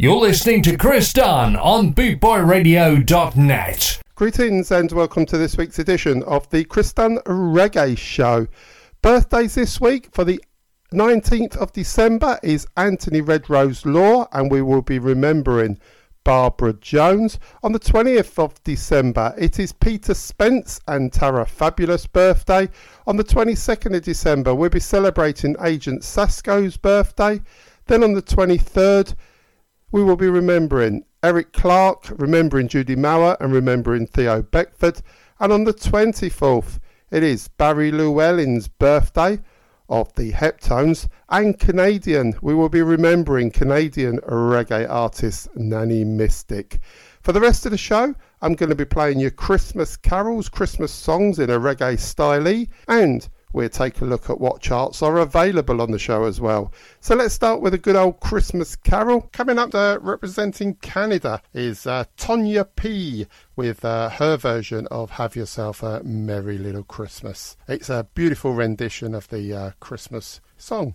You're listening to Chris Dunn on BootboyRadio.net. Greetings and welcome to this week's edition of the Chris Dunn Reggae Show. Birthdays this week for the 19th of December is Anthony Redrose Law, and we will be remembering Barbara Jones. On the 20th of December, it is Peter Spence and Terror Fabulous birthday. On the 22nd of December, we'll be celebrating Agent Sasco's birthday. Then on the 23rd, we will be remembering Eric Clark, remembering Judy Mauer, and remembering Theo Beckford. And on the 24th, it is Barry Llewellyn's birthday of the Heptones and Canadian. We will be remembering Canadian reggae artist Nanny Mystic. For the rest of the show, I'm going to be playing you Christmas carols, Christmas songs in a reggae style, and we'll take a look at what charts are available on the show as well. So let's start with a good old Christmas carol. Coming up uh, representing Canada is uh, Tonya P with uh, her version of Have Yourself a Merry Little Christmas. It's a beautiful rendition of the uh, Christmas song.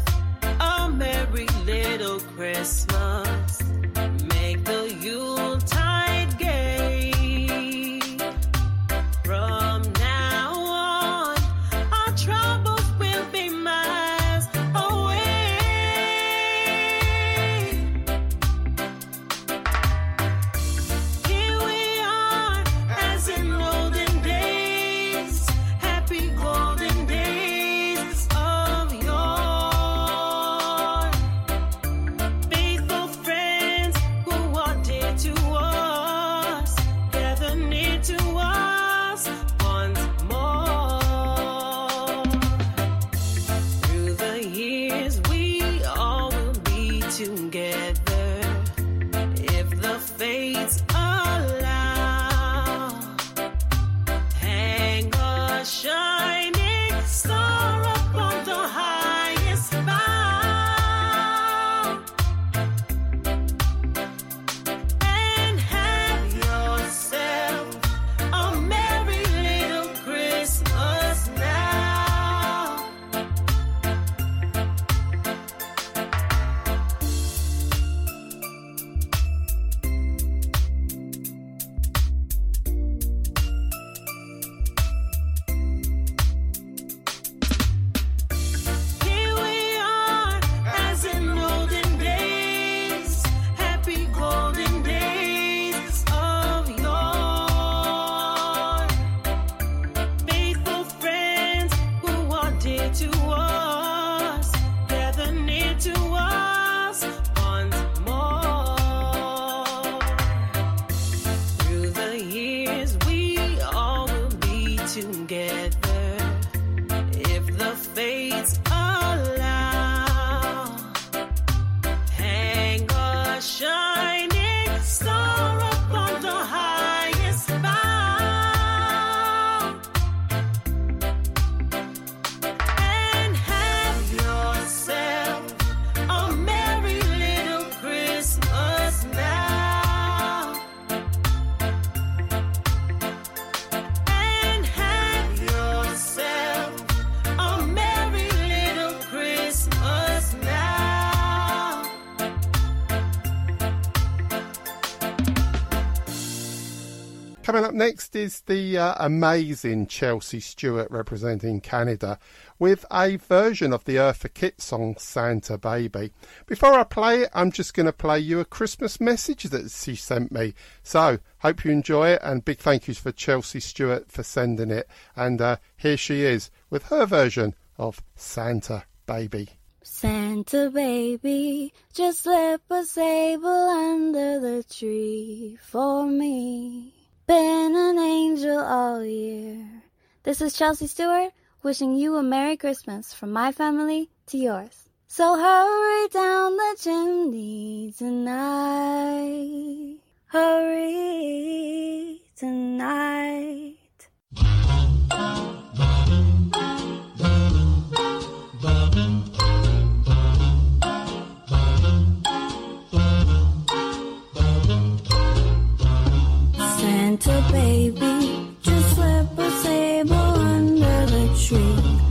next is the uh, amazing Chelsea Stewart representing Canada with a version of the Eartha Kitt song Santa Baby. Before I play it, I'm just going to play you a Christmas message that she sent me. So, hope you enjoy it and big thank yous for Chelsea Stewart for sending it. And uh, here she is with her version of Santa Baby. Santa baby, just slip a sable under the tree for me. Been an angel all year. This is Chelsea Stewart wishing you a Merry Christmas from my family to yours. So hurry down the chimney tonight. Hurry tonight. Santa baby, just slip a sable under the tree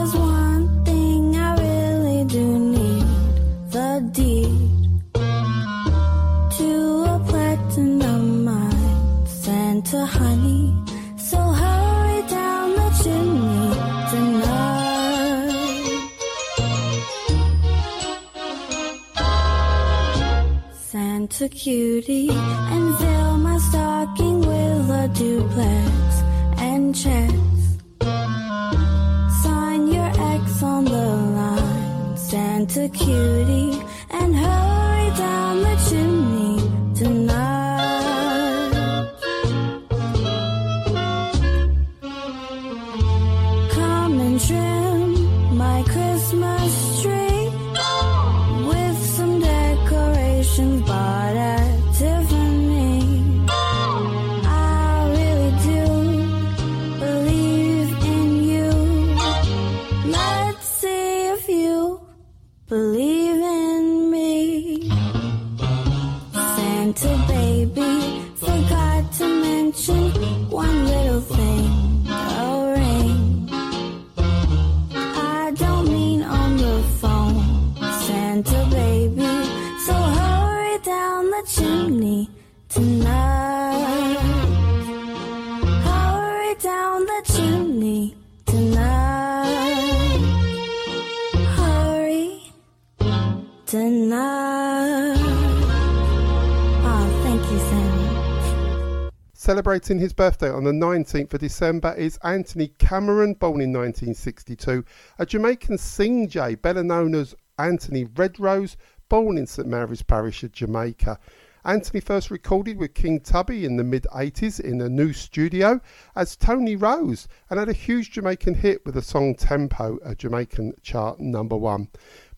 Celebrating his birthday on the 19th of December is Anthony Cameron, born in 1962, a Jamaican singjay, better known as Anthony Redrose, born in St Mary's Parish of Jamaica. Anthony first recorded with King Tubby in the mid 80s in a new studio as Tony Rose and had a huge Jamaican hit with the song Tempo, a Jamaican chart number one.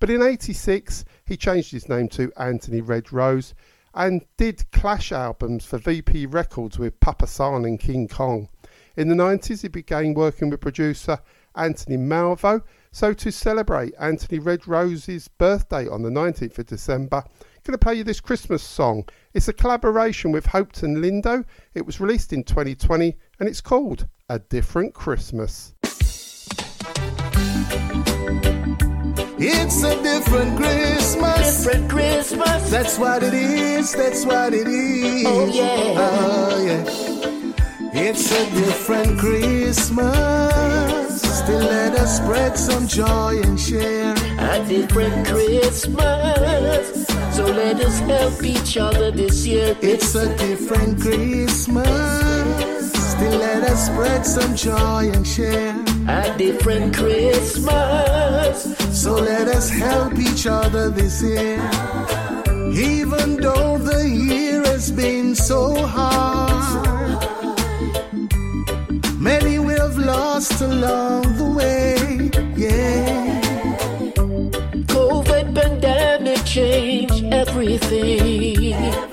But in 86, he changed his name to Anthony Red Rose and did clash albums for VP Records with Papa San and King Kong. In the 90s, he began working with producer Anthony Malvo. So, to celebrate Anthony Red Rose's birthday on the 19th of December, I'm going to play you this Christmas song. It's a collaboration with Hopeton Lindo. It was released in 2020 and it's called A Different Christmas. It's a different Christmas. Different Christmas. That's what it is. That's what it is. Oh, yeah. Oh, yeah. It's a different Christmas. Still let us spread some joy and share. A different Christmas. So let us help each other this year. It's a different Christmas. Let us spread some joy and share. A different Christmas. So let us help each other this year. Even though the year has been so hard, many we have lost along the way. Yeah. COVID pandemic changed everything.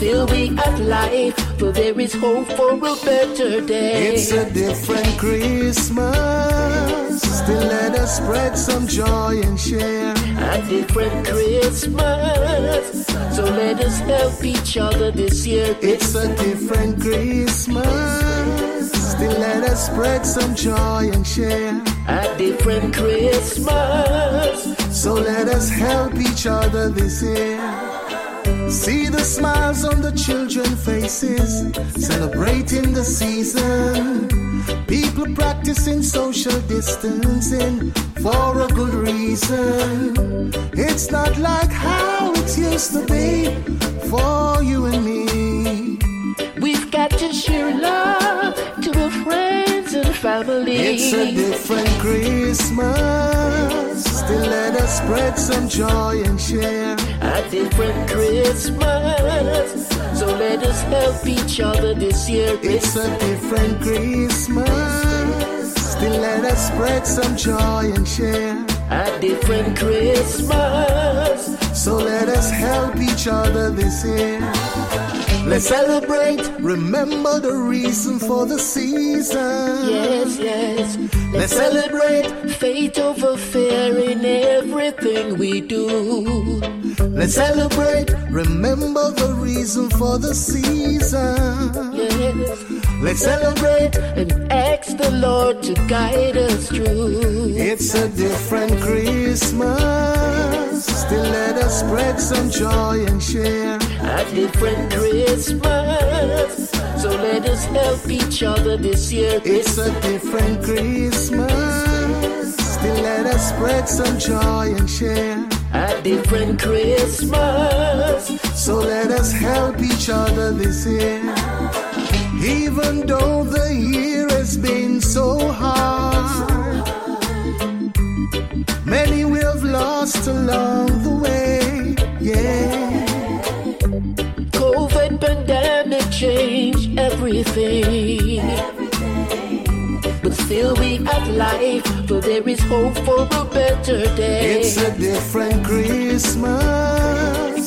Still we have life, for there is hope for a better day. It's a different Christmas. Still let us spread some joy and share. a different Christmas. So let us help each other this year. It's a different Christmas. Still let us spread some joy and share. a different Christmas. So let us help each other this year. See the smiles on the children's faces, celebrating the season. People practicing social distancing for a good reason. It's not like how it used to be for you and me. We've got to share love to our friends and family. It's a different Christmas. Still let us spread some joy and share. A different Christmas. So let us help each other this year. It's a different Christmas. Still let us spread some joy and share. a different Christmas. So let us help each other this year. Let's celebrate, remember the reason for the season. Yes, yes. Let's celebrate, Faith over fear in everything we do. let's celebrate, remember the reason for the season. Let's celebrate, And ask the Lord to guide us through. it's a different Christmas. Still let us spread some joy and share. a different Christmas. So let us help each other this year. It's a different Christmas. Still let us spread some joy and share. a different Christmas. So let us help each other this year. Even though the year has been so hard, many we have lost along the way. Yeah. COVID pandemic changed everything. But still we have life, for there is hope for a better day. It's a different Christmas.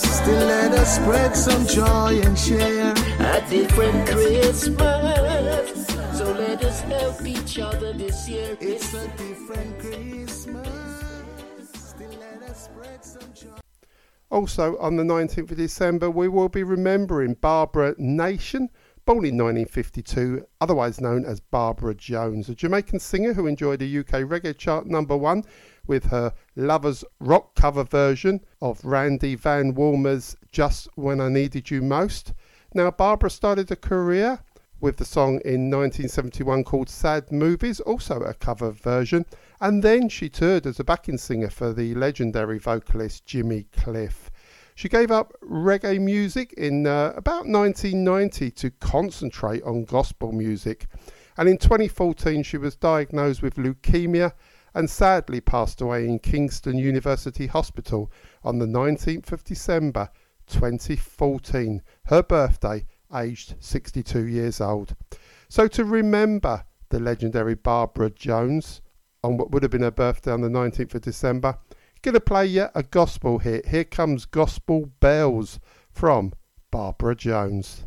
Still let us spread some joy and share. a different Christmas. So let us help each other this year. It's a different Christmas. Still let us spread some joy. Also, on the 19th of December, we will be remembering Barbara Nation, born in 1952, otherwise known as Barbara Jones, a Jamaican singer who enjoyed a UK reggae chart number one with her Lovers rock cover version of Randy VanWarmer's Just When I Needed You Most. Now, Barbara started a career with the song in 1971 called Sad Movies, also a cover version, and then she toured as a backing singer for the legendary vocalist Jimmy Cliff. She gave up reggae music in uh, about 1990 to concentrate on gospel music, and in 2014 she was diagnosed with leukemia and sadly passed away in Kingston University Hospital on the 19th of December 2014, her birthday, aged 62 years old. So, to remember the legendary Barbara Jones on what would have been her birthday on the 19th of December, to play you a gospel hit. Here comes Gospel Bells from Barbara Jones.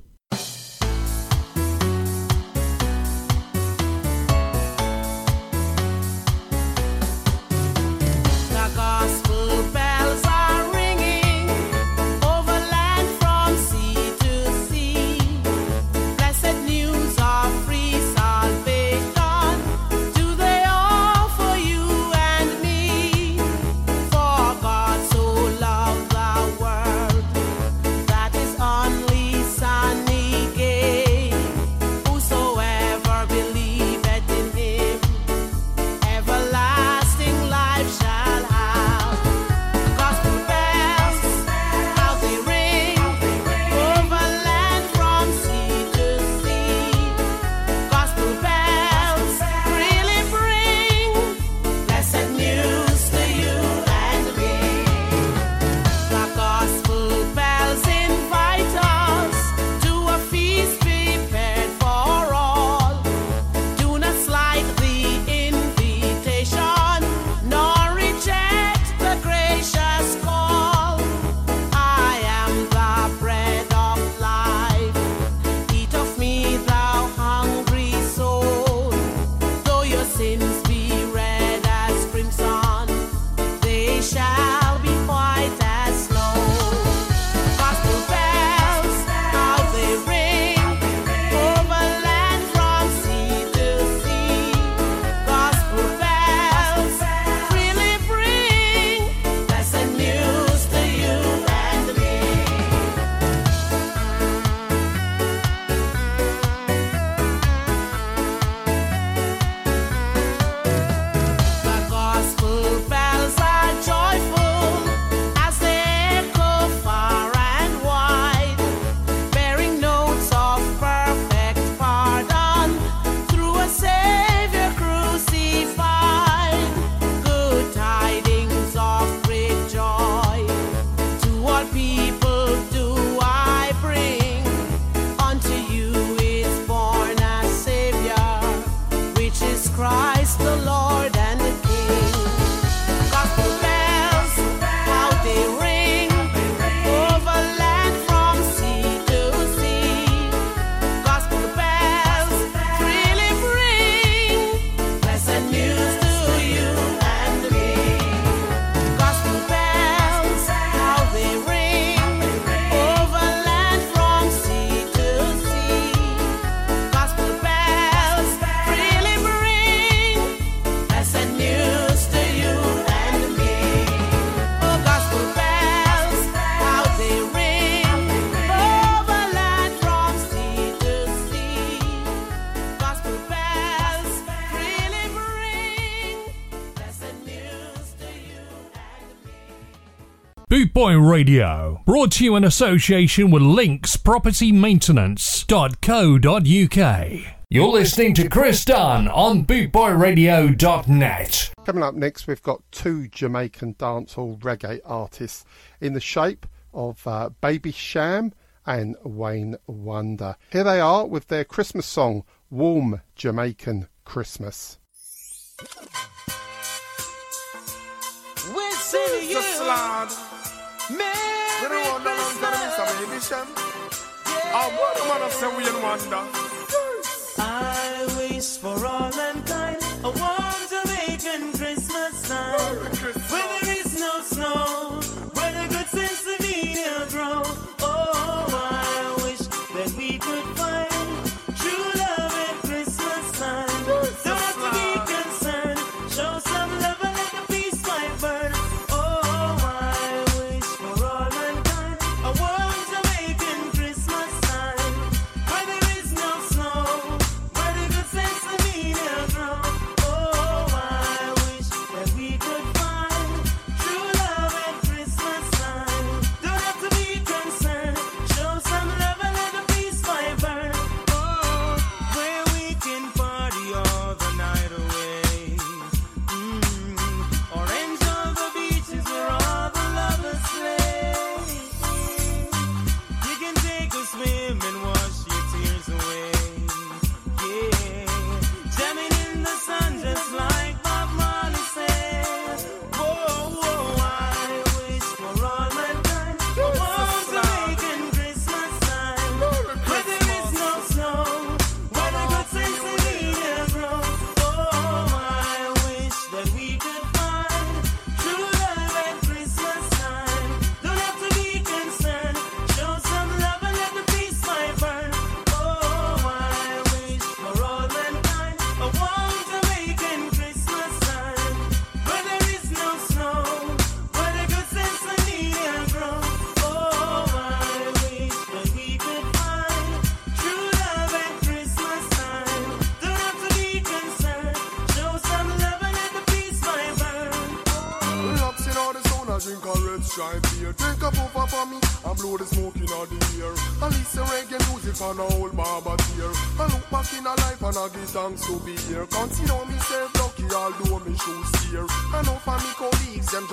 Radio. Brought to you in association with Links Property linkspropertymaintenance.co.uk. You're listening to Chris Dunn on bootboyradio.net. Coming up next, we've got two Jamaican dancehall reggae artists in the shape of uh, Baby Cham and Wayne Wonder. Here they are with their Christmas song, Warm Jamaican Christmas. We're singing you. Merry Christmas. I wish for all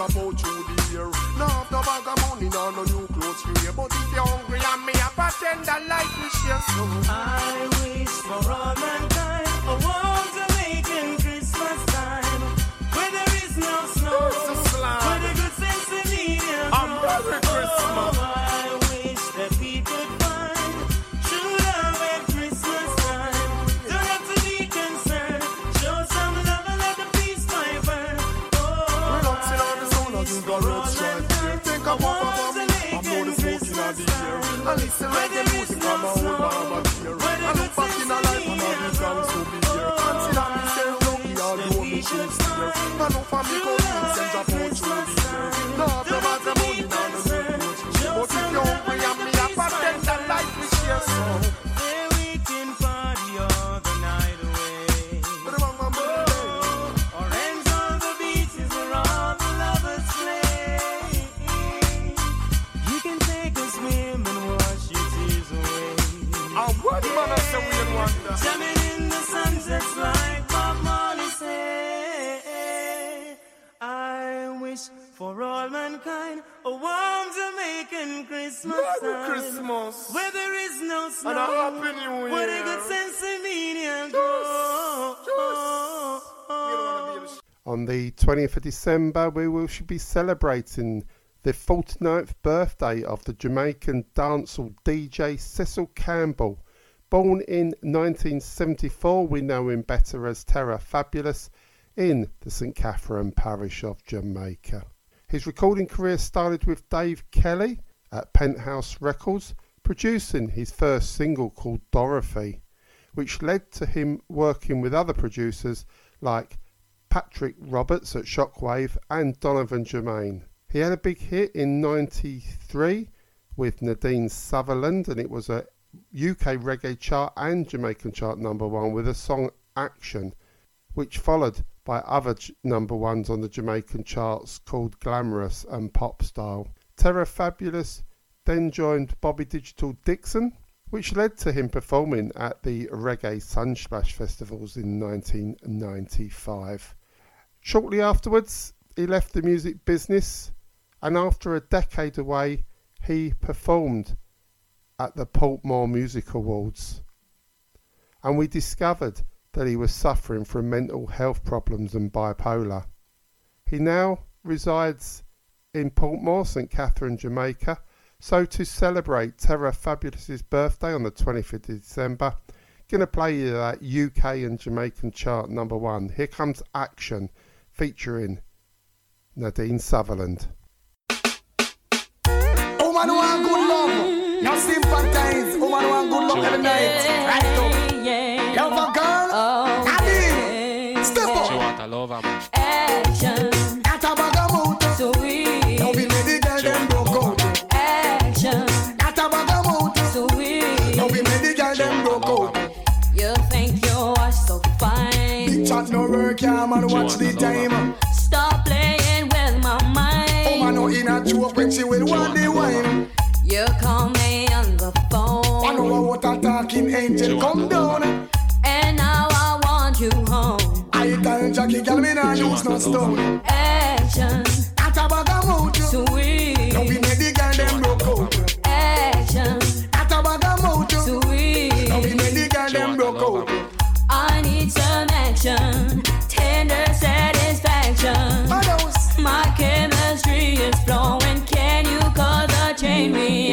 about through the year. Now have the bag of For of December, we will should be celebrating the 49th birthday of the Jamaican dancehall DJ Cecil Campbell. Born in 1974, we know him better as Terror Fabulous in the St. Catherine Parish of Jamaica. His recording career started with Dave Kelly at Penthouse Records, producing his first single called Dorothy, which led to him working with other producers like Patrick Roberts at Shockwave and Donovan Germain. He had a big hit in 93 with Nadine Sutherland and it was a UK reggae chart and Jamaican chart number one with the song Action, which followed by other number ones on the Jamaican charts called Glamorous and Pop Style. Terror Fabulous then joined Bobby Digital Dixon, which led to him performing at the Reggae Sunsplash festivals in 1995. Shortly afterwards, he left the music business, and after a decade away, he performed at the Portmore Music Awards. And we discovered that he was suffering from mental health problems and bipolar. He now resides in Portmore, St Catherine, Jamaica. So to celebrate Terror Fabulous's birthday on the 25th of December, gonna play you that UK and Jamaican chart number one. Here comes Action, featuring Nadine Sutherland. Woman who want good love, now sympathize. Woman who want good love every night. Right up. Love a girl, oh, Nadine, step She want a lover, man. Action, work, yeah man. Watch the time. Stop playing with my Woman mind. Oh, no oh, in a joke when she will want the wine. You call me on the phone. I know what a talking angel come down. And now I want you home. I tell Jackie girl me nah use no stone. Action, That a bag of mouth.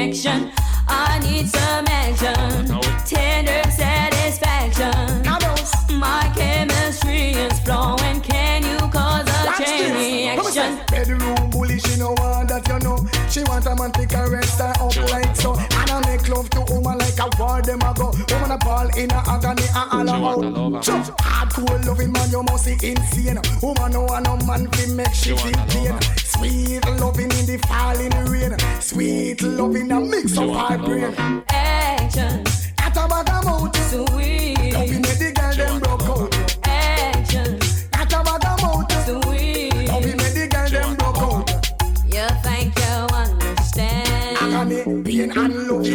Chain? I need some action, tender satisfaction. My chemistry is flowing. Can you cause a Watch chain this. Come reaction? on, Bedroom bully, she no want that you know. She want a man to caress her up like so. And I make love to woman like a war them a go. Woman a ball in a agony and all She want a out. lover. Sure, Hardcore loving man, you must see insane. Woman no want no man fi make she She feel pain. Sweet loving in the falling rain. Sweet loving a mix of want her brain. Action, That a bag of mouth. Now sweet. we make the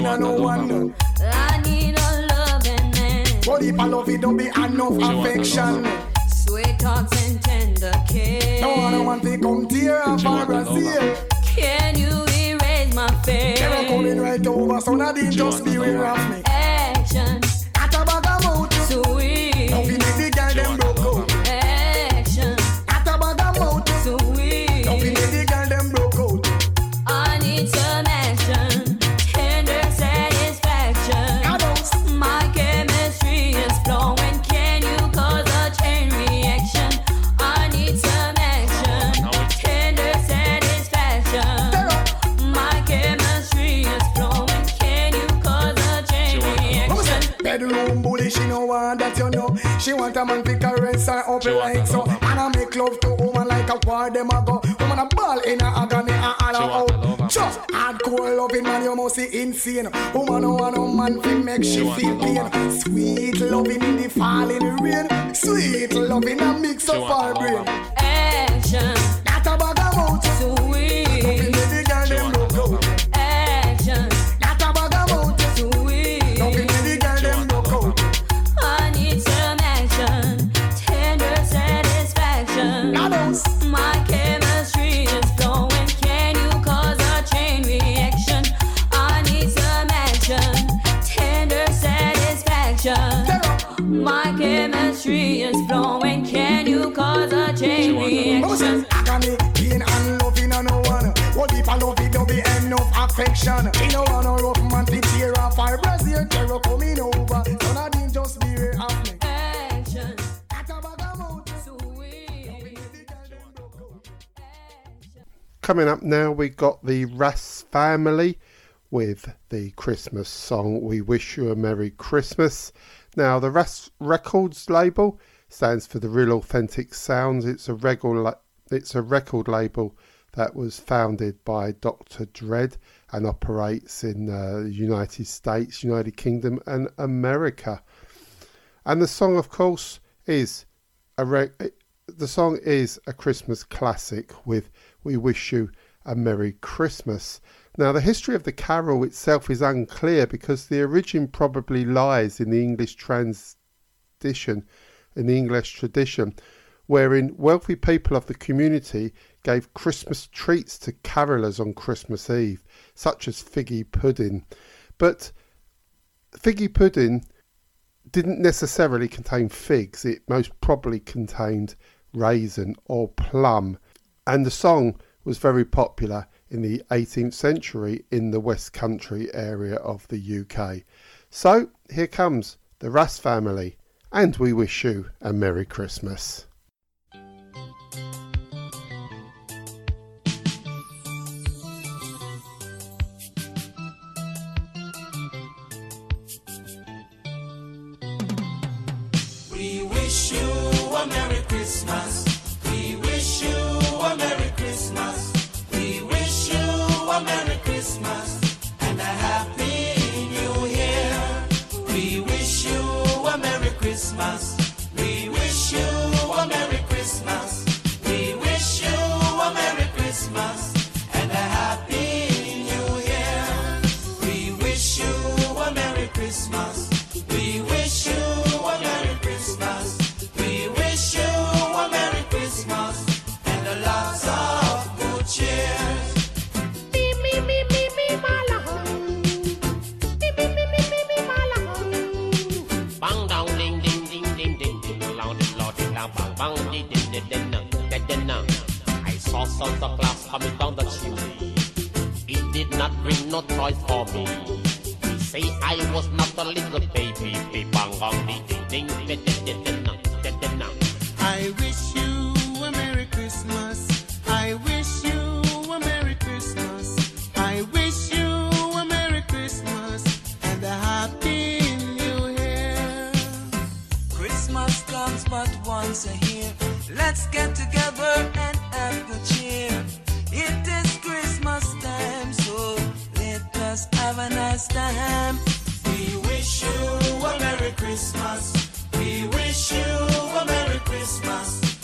loving and no one. I need a loving man. But if I love it, don't be enough affection. Sweet talks and tender kiss. No one want to come tear up She our want a lover. Brazil. Can you erase my face? They're coming right over, so now they just want a beware of me. Action, She want a man to caress her up like so. And I make love to woman like a war them a go. Woman a ball in a agony and all out. Just hardcore loving man, you must see insane. Woman no want no man oh, to make she feel pain. Sweet loving in the falling rain. Sweet loving a mix of our brain. Action, That a bag of mouth. Coming up now, we got the Ras family with the Christmas song "We Wish You a Merry Christmas." Now, the Ras Records label stands for the Real Authentic Sounds. It's a record, it's a record label that was founded by Dr. Dread and operates in uh, the United States, United Kingdom, and America. And the song, of course, is a re- the song is a Christmas classic with "We Wish You a Merry Christmas." Now, the history of the carol itself is unclear because the origin probably lies in the English tradition, in the English tradition, wherein wealthy people of the community gave Christmas treats to carolers on Christmas Eve, such as figgy pudding. But figgy pudding didn't necessarily contain figs, it most probably contained raisin or plum. And the song was very popular in the 18th century in the West Country area of the UK. So here comes the Ras family, and we wish you a Merry Christmas. We wish you a Merry Christmas. Christmas and a Happy New Year. We wish you a Merry Christmas. Santa Claus coming down the chimney. He did not bring no toys for me. He say I was not a little baby. Be bang on the ding ding ding ding ding ding ding I wish you a Merry Christmas. I wish you a Merry Christmas. I wish you a Merry Christmas and a Happy New Year. Christmas comes but once a year. Let's get together and it is Christmas time, so let us have a nice time. We wish you a Merry Christmas. We wish you a Merry Christmas.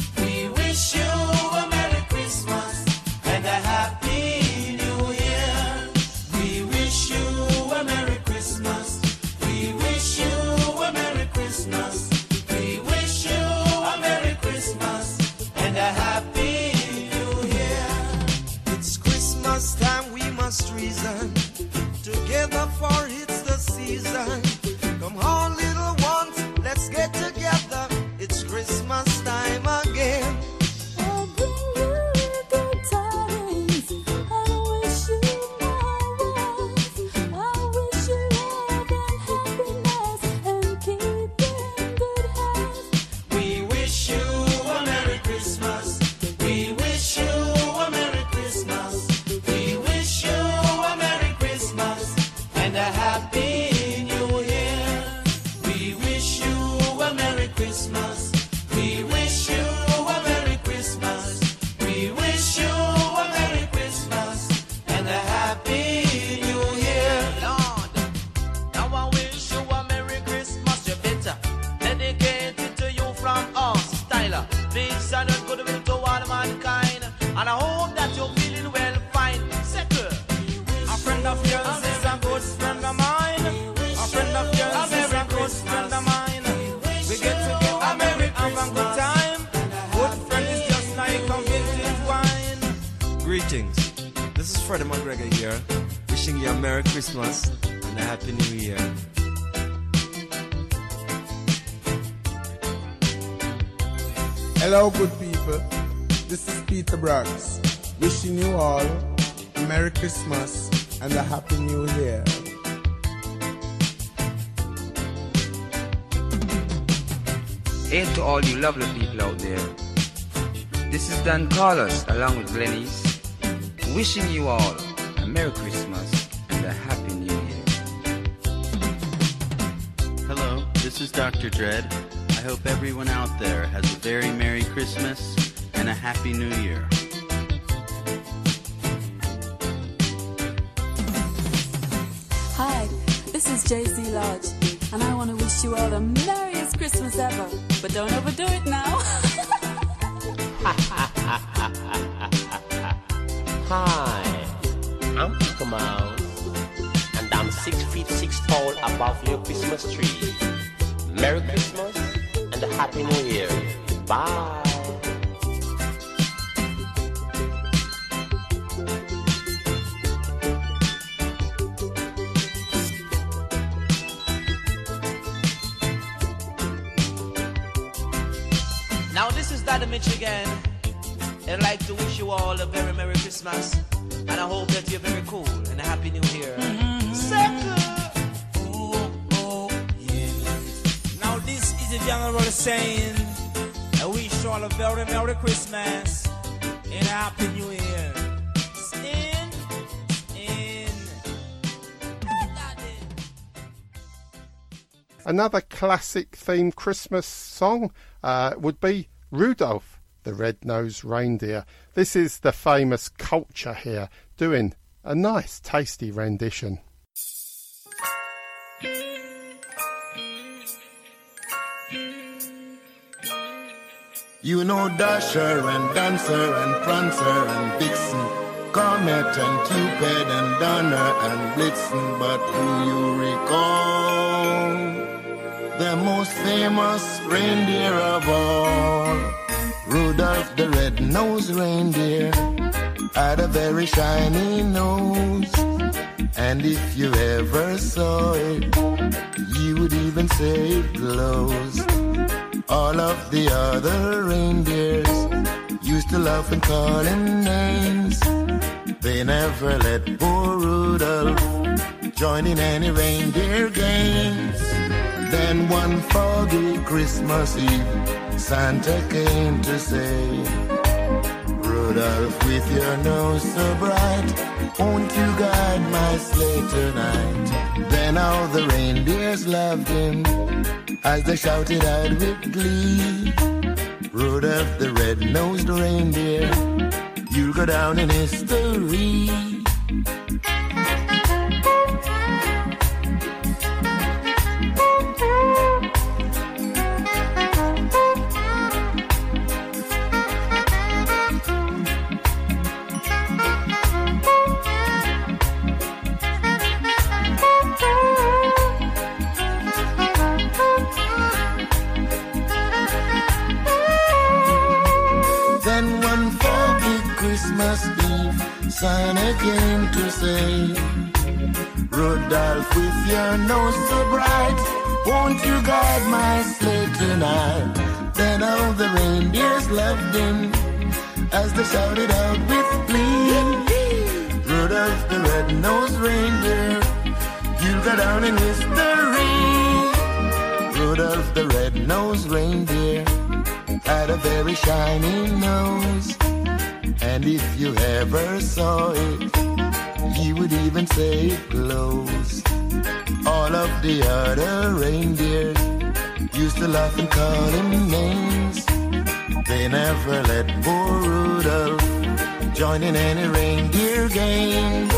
Classic themed Christmas song uh, would be Rudolph the Red-Nosed Reindeer. This is the famous culture here doing a nice, tasty rendition. You know Dasher and Dancer and Prancer and Vixen, Comet and Cupid and Donner and Blitzen, but do you recall the most famous reindeer of all? Rudolph the red-nosed reindeer had a very shiny nose, and if you ever saw it, you would even say it glows. All of the other reindeers used to laugh and call him names. They never let poor Rudolph join in any reindeer games. Then one foggy Christmas Eve, Santa came to say, Rudolph, with your nose so bright, won't you guide my sleigh tonight? Then all the reindeers loved him as they shouted out with glee. Rudolph the red-nosed reindeer, you'll go down in history. Santa came to say, Rudolph, with your nose so bright, won't you guide my sleigh tonight? Then all the reindeers loved him as they shouted out with glee. Rudolph the red-nosed reindeer, you'll go down in history. Rudolph the red-nosed reindeer had a very shiny nose. And if you ever saw it, you would even say it glows. All of the other reindeers used to laugh and call him names. They never let poor Rudolph join in any reindeer games.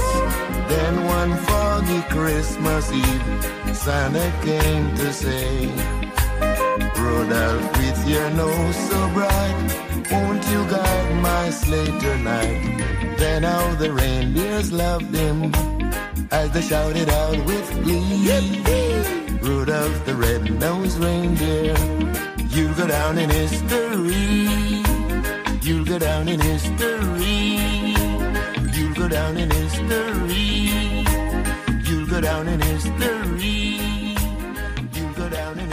Then one foggy Christmas Eve, Santa came to say, Rudolph, with your nose so bright, won't you guide my sleigh tonight? Then all the reindeers loved him as they shouted out with glee. Rudolph the red-nosed reindeer, you'll go down in history. You'll go down in history. You'll go down in history. You'll go down in history. You'll go down in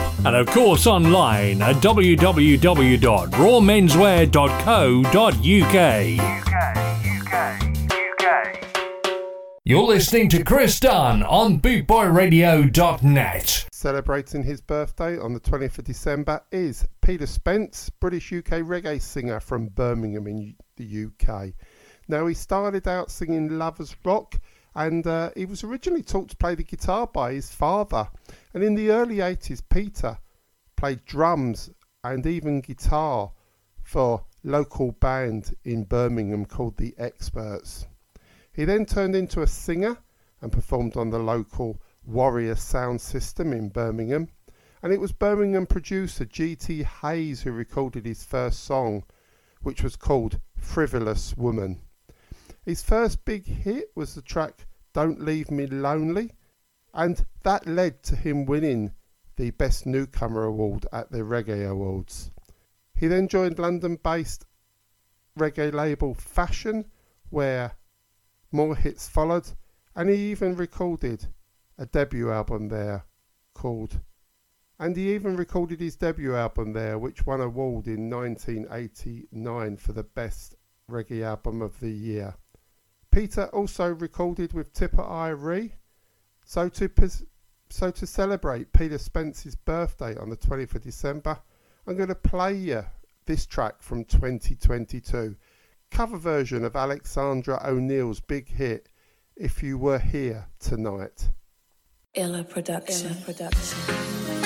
and of course online at www.rawmenswear.co.uk. You're listening to Chris Dunn on BootboyRadio.net. Celebrating his birthday on the 20th of December is Peter Spence, British UK reggae singer from Birmingham in the UK. Now, he started out singing Lovers Rock and uh, he was originally taught to play the guitar by his father. And in the early 80s, Peter played drums and even guitar for local band in Birmingham called the Experts. He then turned into a singer and performed on the local Warrior sound system in Birmingham. And it was Birmingham producer G.T. Hayes who recorded his first song, which was called Frivolous Woman. His first big hit was the track Don't Leave Me Lonely, and that led to him winning the Best Newcomer Award at the Reggae Awards. He then joined London based reggae label Fashion, where more hits followed, and he even recorded a debut album there called and he even recorded his debut album there which won a award in 1989 for the best reggae album of the year. Peter also recorded with Tipper Irie. So to so to celebrate Peter Spence's birthday on the 20th of December, I'm going to play you this track from 2022, cover version of Alexander O'Neal's big hit "If You Were Here Tonight." Illa Production. Illa Production.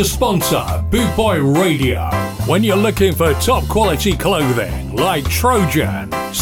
to sponsor Boot Boy Radio. When you're looking for top quality clothing like Trojan,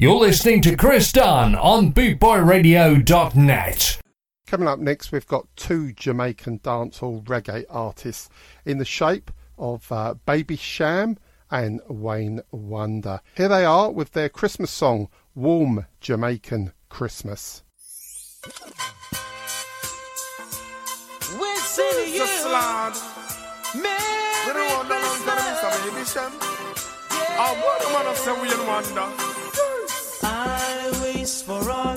You're listening to Chris Dunn on BootboyRadio.net. Coming up next, we've got two Jamaican dancehall reggae artists in the shape of uh, Baby Cham and Wayne Wonder. Here they are with their Christmas song, Warm Jamaican Christmas. We're sending you Merry Christmas. Christmas. Yeah. I want to say Wayne wonder. I wish for all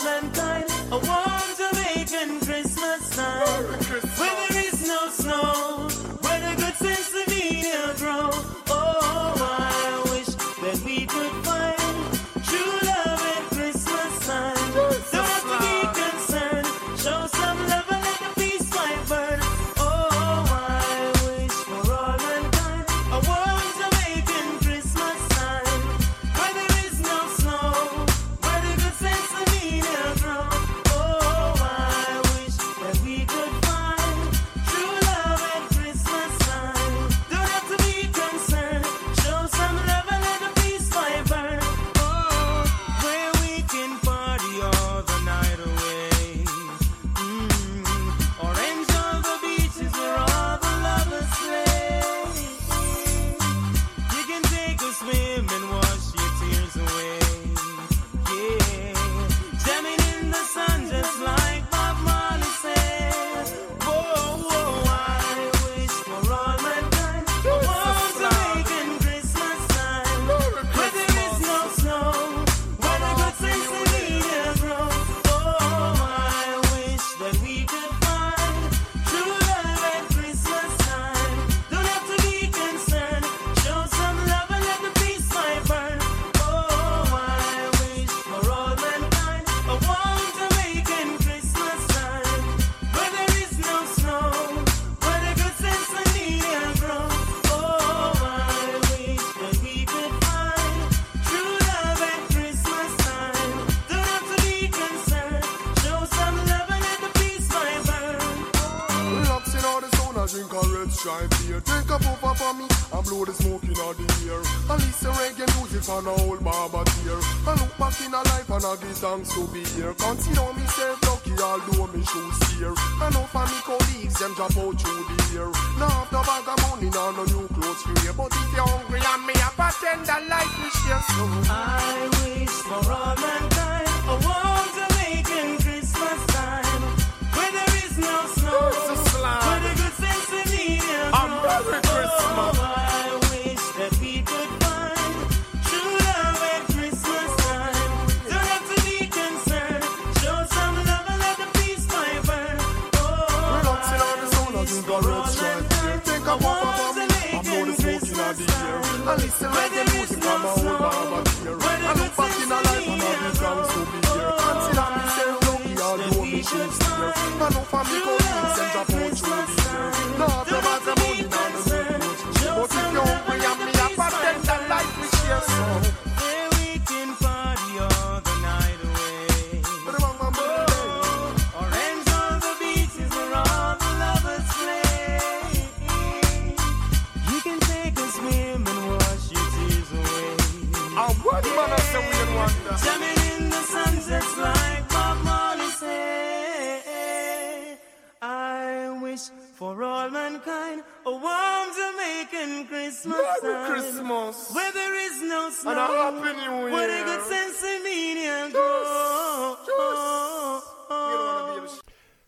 is no snow. And a Happy New Where the Year. good sense of meaning grow.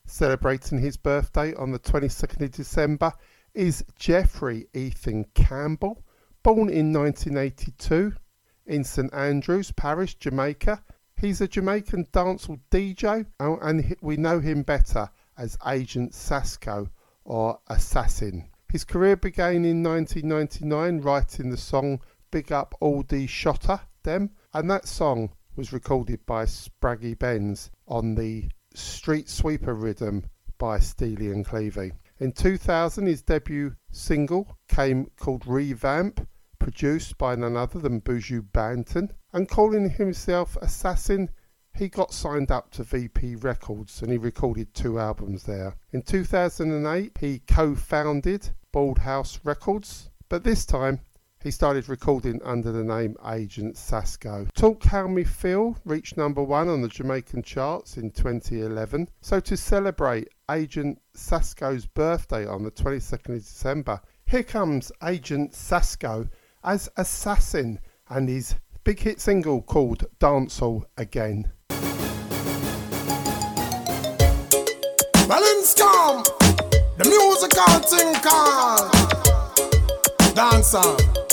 Celebrating his birthday on the 22nd of December is Jeffrey Ethan Campbell, born in 1982 in St Andrews Parish, Jamaica. He's a Jamaican dancehall DJ, oh, and we know him better as Agent Sasco or Assassin. His career began in 1999 writing the song Big Up All the Shotter Them, and that song was recorded by Spragga Benz on the Street Sweeper Rhythm by Steely and Clevie. In 2000, his debut single came called Revamp, produced by none other than Buju Banton, and calling himself Assassin, he got signed up to VP Records and he recorded two albums there. In 2008, he co-founded Bald House Records, but this time he started recording under the name Agent Sasco. Talk How Me Feel reached number one on the Jamaican charts in 2011. So to celebrate Agent Sasco's birthday on the 22nd of December, here comes Agent Sasco as Assassin and his big hit single called Dancehall Again. In scum, the musical thing called Dancer.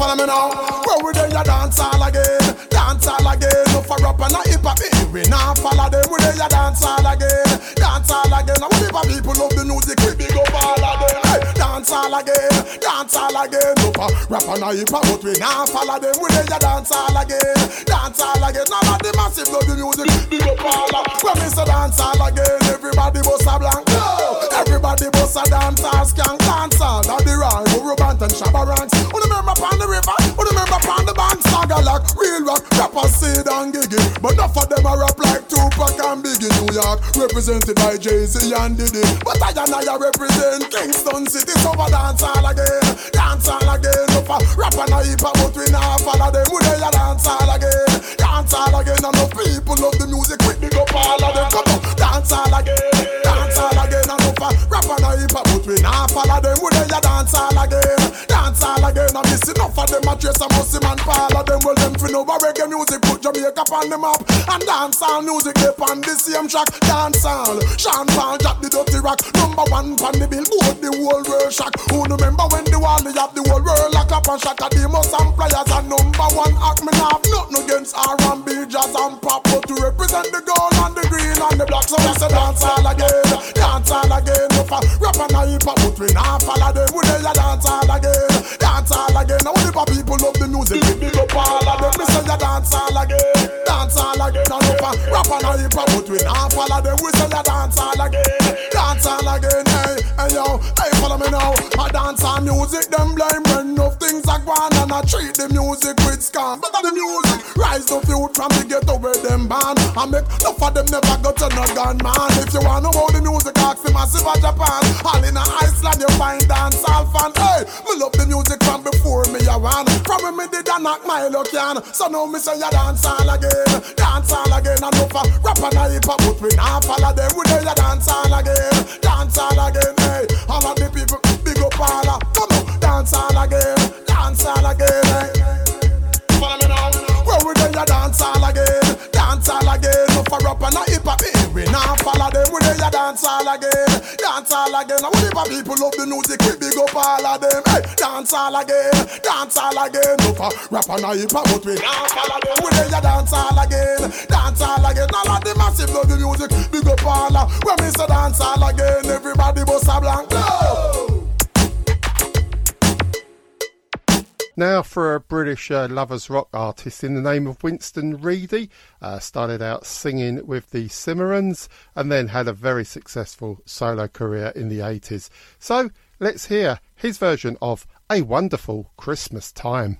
Follow me now, where we there ya dance all again, dance all again. No for up and a hip hop, eh, we now follow them. We there ya dance all again, dance all again. And whenever people love the music, we big up all them. Hey, dance all again, dance all again. No for rap and a hip hop, but we now follow them. We ya dance all again, dance all again. Now that the massive love the music, big up all of. When me say dance all again, everybody bust a blank. Everybody bust a dance all skank dance all. That the rhyme, Urubant and Shabba ranks. Who remember upon the river? Who remember upon the band? Saga like real rock, rappers Sid and Giggy. But enough of them are rap like Tupac and Biggie. New York, represented by Jay-Z and Diddy. But I and I represent Kingston City. So we dance all again, dance all again. No for rap and a hip hop, but we now follow them. We there dance all again, dance all again. And no people love the music, we big up all of them. Come on, dance all again, dance all again. And no for rap and a hip hop, but we now follow them. We there dance all again, dance all again. I'm missing enough of them. I trace a musty man, all of them. Well, them fi know about reggae music, put Jamaica on the map. And dance all music, they on the same track. Dance all, Sean Paul, Jack the dirty rock. Number one on the billboard, the whole world shock. Who remember when the wall they have the whole world lock up and shot at the most and players and number one act me now nothing against R&B, jazz and pop, but to represent the gold and the green and the black. So we say dance all again, dance all again. No for rap and a hip hop, but we now follow them. We there dance all again, dance all again. Now when the people love the music, we big up all of them. Me say ya dance all again, dance all again. And no for rap and a hip hop, but we now follow them. We say ya dance all again, dance all again. Hey, hey yo, hey follow me now. I dance and music, them blind when enough things are gone and I treat the music with scam. But the music rise up youth from the ghetto where them born. I make enough of them never go to no gunman. If you wanna know the music, ask the massive of Japan. All in a Iceland, you find dance all fan. Hey, me love the music from before me a one. From when me did a knock my luck can. So now me say ya dance all again, dance all again. And over rap and hip hop, but we not follow them. We dey ya dance all again, dance all again. Hey, all of the people big up all. a- Come on, dance all again, dance all again. Hey. Follow me now. Where we dey ya dance all again, dance all again. For rap and hip hop, eh, we not follow them. We dey ya dance all again, dance all again. And whatever people love the music, we big up all of them. Hey, dance all again, dance all again. No for rap and hip hop, but we not follow them. We dey ya dance all again, dance all again. All of the massive love the music, big up all of. When me say dance all again, everybody bust a blank. No. Now for a British uh, lovers rock artist in the name of Winston Reedy. Uh, started out singing with the Cimarrons and then had a very successful solo career in the 80s. So let's hear his version of A Wonderful Christmas Time.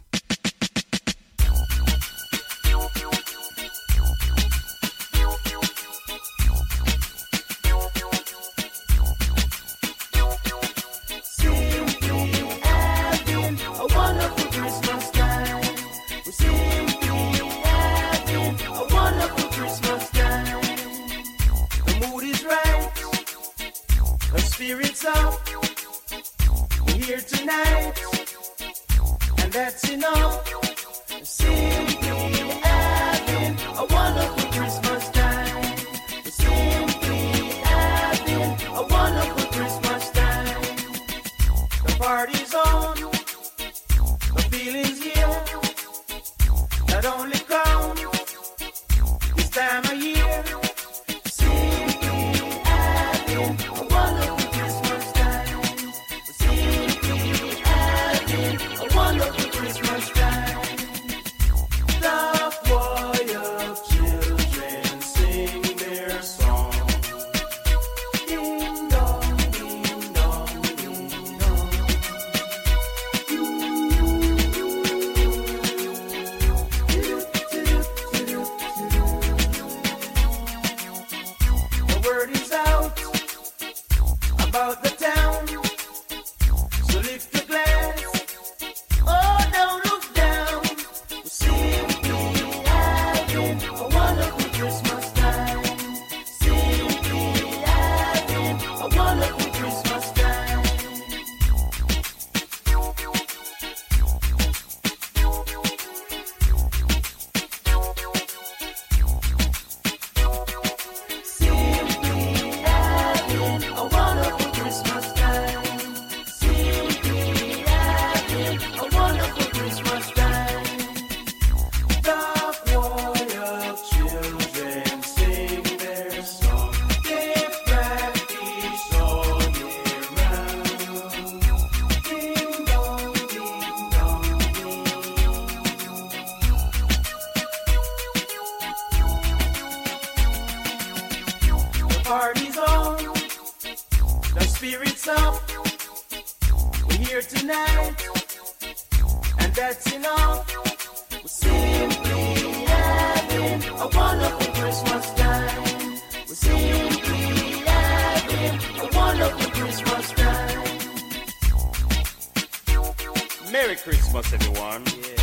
Christmas, everyone. Simply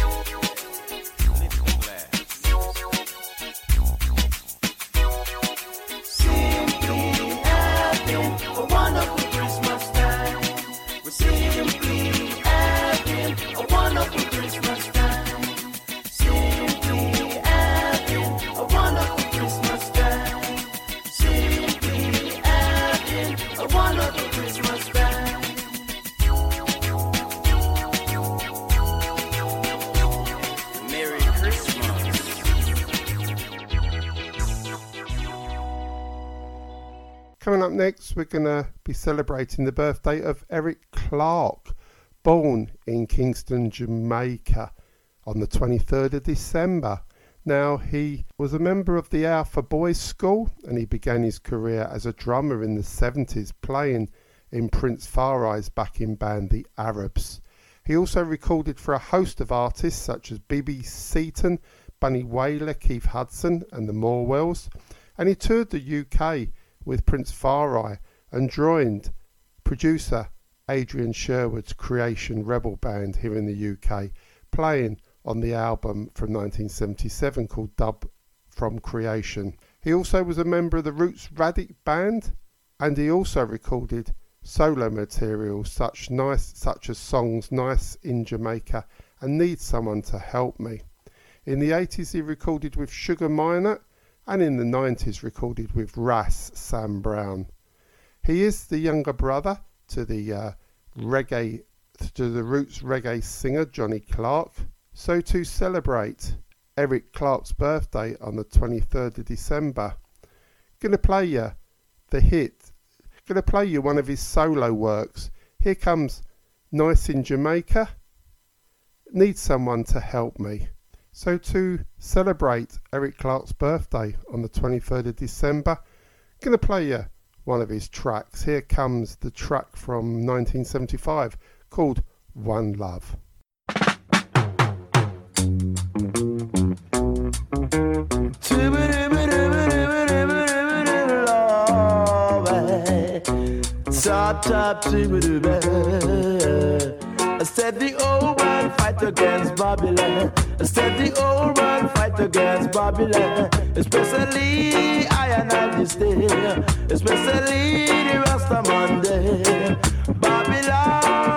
we're going to be celebrating the birthday of Eric Clarke, born in Kingston, Jamaica on the 23rd of December. Now, he was a member of the Alpha Boys School and he began his career as a drummer in the 70s, playing in Prince Far I's backing band, the Arabs. He also recorded for a host of artists such as BB Seaton, Bunny Wailer, Keith Hudson, and the Morwells, and he toured the UK with Prince Far I and joined producer Adrian Sherwood's Creation Rebel Band here in the UK, playing on the album from 1977 called Dub from Creation. He also was a member of the Roots Radic Band, and he also recorded solo material such nice such as songs Nice in Jamaica and Need Someone to Help Me. In the 80s he recorded with Sugar Minott and in the 90s recorded with Ras Sam Brown. He is the younger brother to the uh, reggae to the roots reggae singer Johnny Clarke. So to celebrate Eric Clarke's birthday on the 23rd of December, gonna play you the hit. Gonna play you one of his solo works. Here comes Nice in Jamaica. Need someone to help me. So to celebrate Eric Clarke's birthday on the 23rd of December, gonna play you one of his tracks. Here comes the track from 1975 called One Love. Top, top, I said the old man fight against Babylon. I said the old man fight against Babylon. Especially I and I this day. Especially the Rasta Monday. Babylon, Babylon,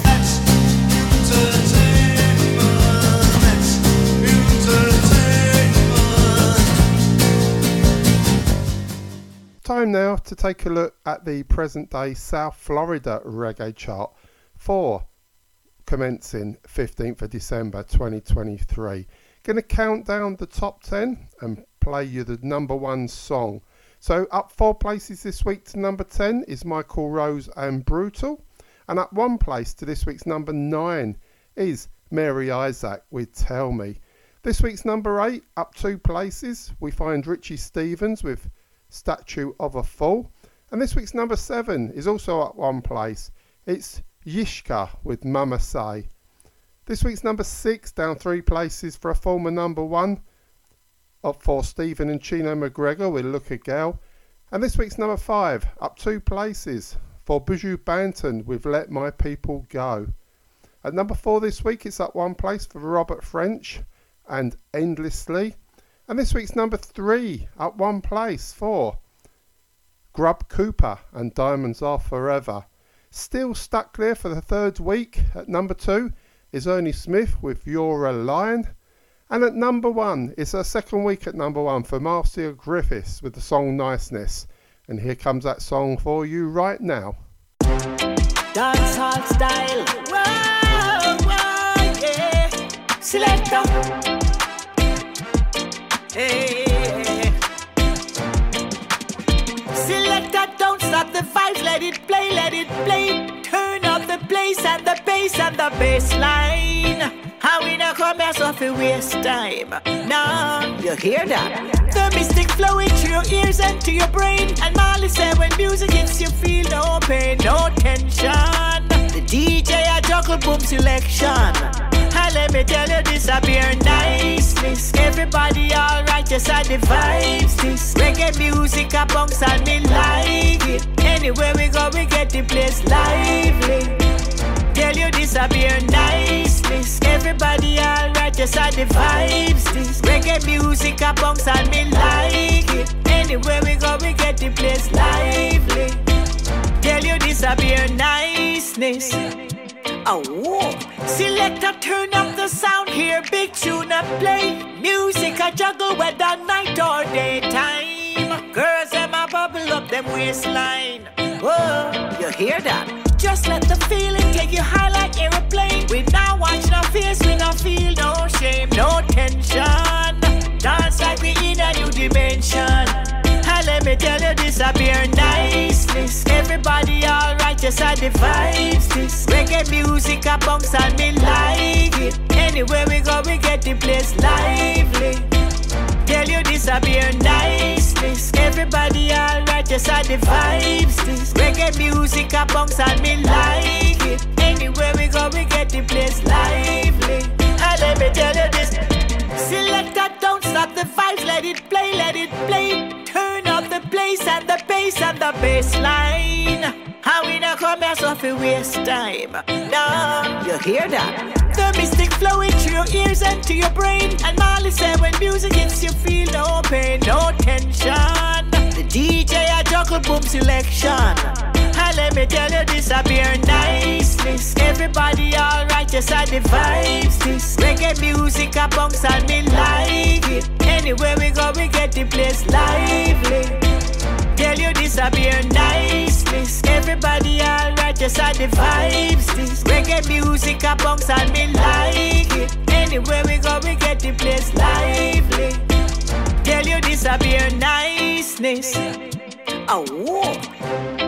Time now to take a look at the present day South Florida reggae chart for commencing 15th of December 2023. Going to count down the top 10 and play you the number one song. So, up four places this week to number 10 is Michael Rose and Brutal, and up one place to this week's number 9 is Mary Isaac with Tell Me. This week's number 8, up two places, we find Richie Stephens with Statue of a Fool. And this week's number seven is also at one place. It's Yishka with Mama Say. This week's number six down three places for a former number one. up for Stephen and Chino McGregor with Look a Gal. And this week's number five, up two places for Buju Banton with Let My People Go. At number four this week, it's up one place for Robert French and Endlessly. And this week's number three, up one place for Grub Cooper and Diamonds Are Forever. Still stuck there for the third week at number two is Ernie Smith with You're a Lion. And at number one, it's her second week at number one for Marcia Griffiths with the song Niceness. And here comes that song for you right now. Style. Whoa, whoa, yeah. Don't stop the vibes. Let it play, let it play. Turn up the place and the bass and the bass line. How we not come here so fi waste time. No, you hear that? The mystic flowing through your ears and to your brain. And Molly said when music hits you feel no pain, no tension. The DJ a juggle boom selection. And let me tell you a niceness. Everybody just at the vibes. This reggae music a bounce and me like it. Anywhere we go, we get the place lively. Tell you this a pure niceness. Everybody alright, just at the vibes. This reggae music a bounce and me like it. Anywhere we go, we get the place lively. Tell you this a pure niceness. Oh, whoa. Selector, turn up the sound here. Big tune up play. Music I juggle whether night or daytime. Girls, them a bubble up them waistline. Whoa, you hear that? Just let the feeling take you high like aeroplane. We now watch no face, we no feel no shame, no tension. Dance like we in a new dimension. Me tell you this a pure niceness. Everybody alright, yes I the vibes. This reggae music a bounce and me like it. Anywhere we go, we get the place lively. Tell you this niceness. Everybody alright, yes I the vibes. This reggae music a bounce and me like it. Anywhere we go, we get the place lively. And let me tell you this. Selector, don't stop the vibes, let it play, let it play. Turn up the place and the bass and the bass line. How we not come here so fi waste time. No, you hear that? The mystic flowing through your ears and to your brain. And Molly said when music hits you feel no pain, no tension. The DJ a juggle boom selection. And let me tell you this a niceness. Everybody alright, just at the vibes. This reggae music a bounce and me like it. Anywhere we go, we get the place lively. Tell you this a niceness. Everybody alright, just at the vibes. This reggae music a bounce and me like it. Anywhere we go, we get the place lively. Tell you this a pure niceness. Oh, whoa.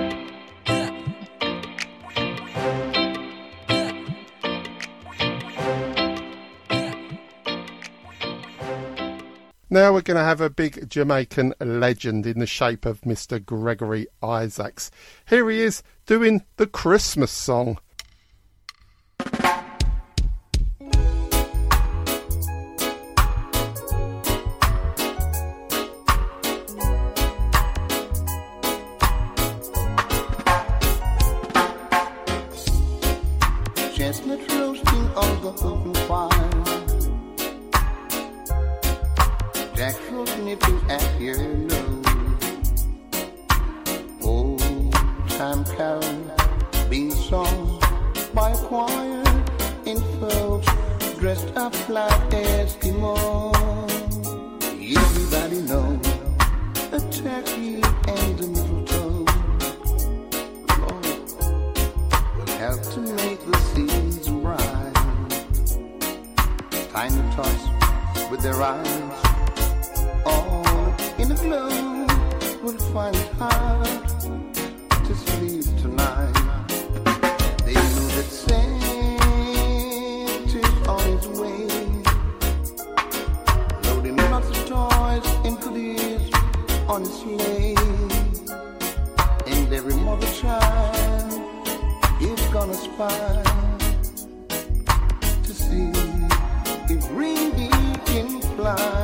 Now we're going to have a big Jamaican legend in the shape of Mr. Gregory Isaacs. Here he is doing the Christmas song. To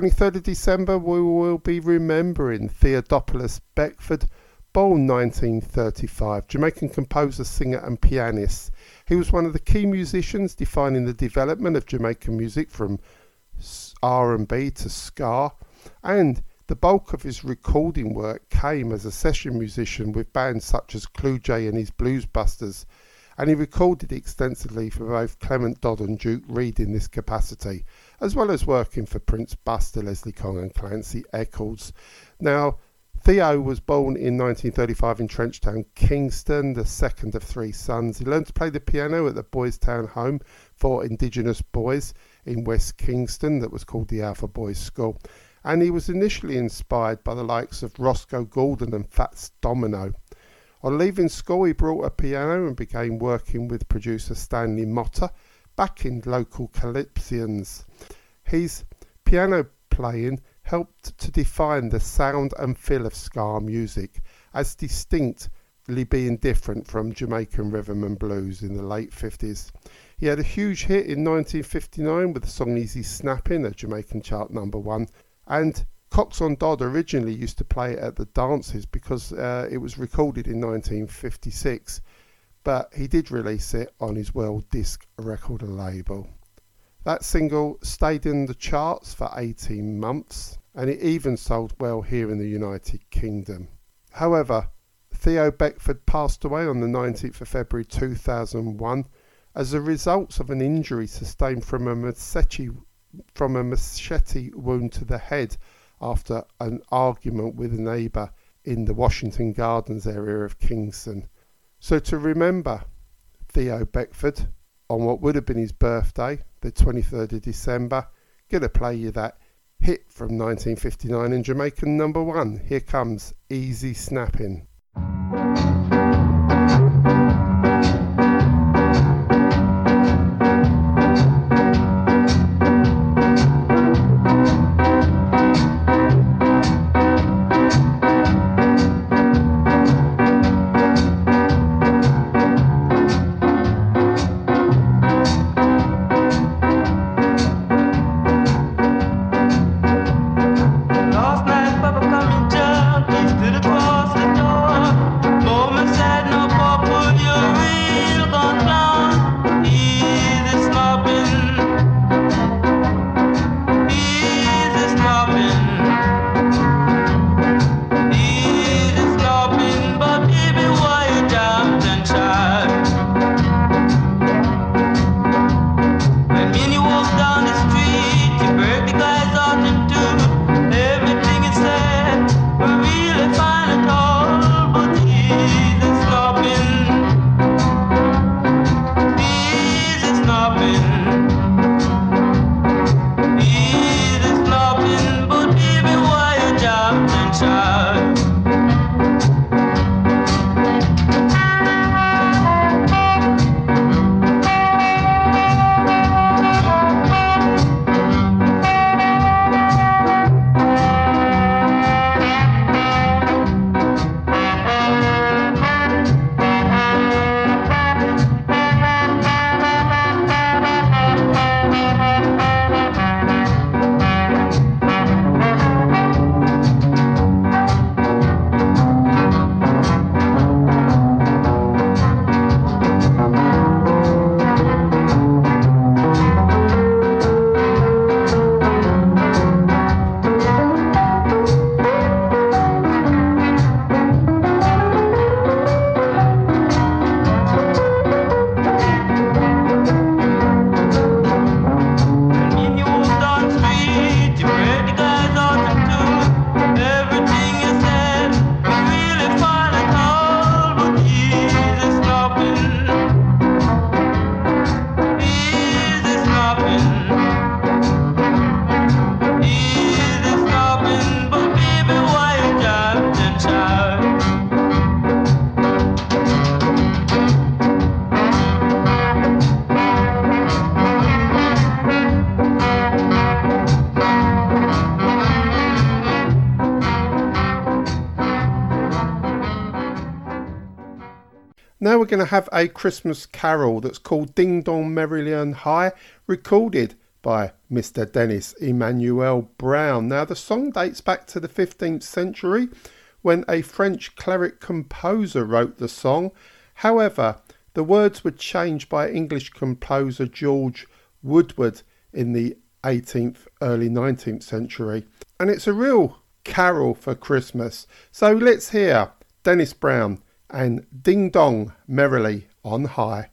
23rd of December, we will be remembering Theodopolis Beckford, born 1935, Jamaican composer, singer, and pianist. He was one of the key musicians defining the development of Jamaican music from R&B to ska, and the bulk of his recording work came as a session musician with bands such as Clue J and his Blues Busters, and he recorded extensively for both Clement Dodd and Duke Reid in this capacity, as well as working for Prince Buster, Leslie Kong, and Clancy Eccles. Now, Theo was born in 1935 in Trenchtown, Kingston, the second of three sons. He learned to play the piano at the Boys Town Home for Indigenous Boys in West Kingston, that was called the Alpha Boys School. And he was initially inspired by the likes of Roscoe Gordon and Fats Domino. On leaving school, he brought a piano and began working with producer Stanley Motta, backing local calypsians. His piano playing helped to define the sound and feel of ska music as distinctly being different from Jamaican rhythm and blues in the late 50s. He had a huge hit in 1959 with the song Easy Snapping, a Jamaican chart number one, and Coxsone Dodd originally used to play it at the dances because uh, it was recorded in 1956, but he did release it on his Worldisc record label. That single stayed in the charts for 18 months and it even sold well here in the United Kingdom. However, Theo Beckford passed away on the 19th of February 2001 as a result of an injury sustained from a machete, from a machete wound to the head after an argument with a neighbour in the Washington Gardens area of Kingston. So to remember Theo Beckford on what would have been his birthday, the 23rd of December, gonna play you that hit from 1959 in Jamaican number one. Here comes Easy Snapping. Going to have a Christmas carol that's called Ding Dong Merrily on High, recorded by Mr. Dennis Emmanuel Brown. Now the song dates back to the 15th century when a French cleric composer wrote the song. However, the words were changed by English composer George Woodward in the 18th, early 19th century. And it's a real carol for Christmas. So let's hear Dennis Brown and Ding Dong Merrily on High.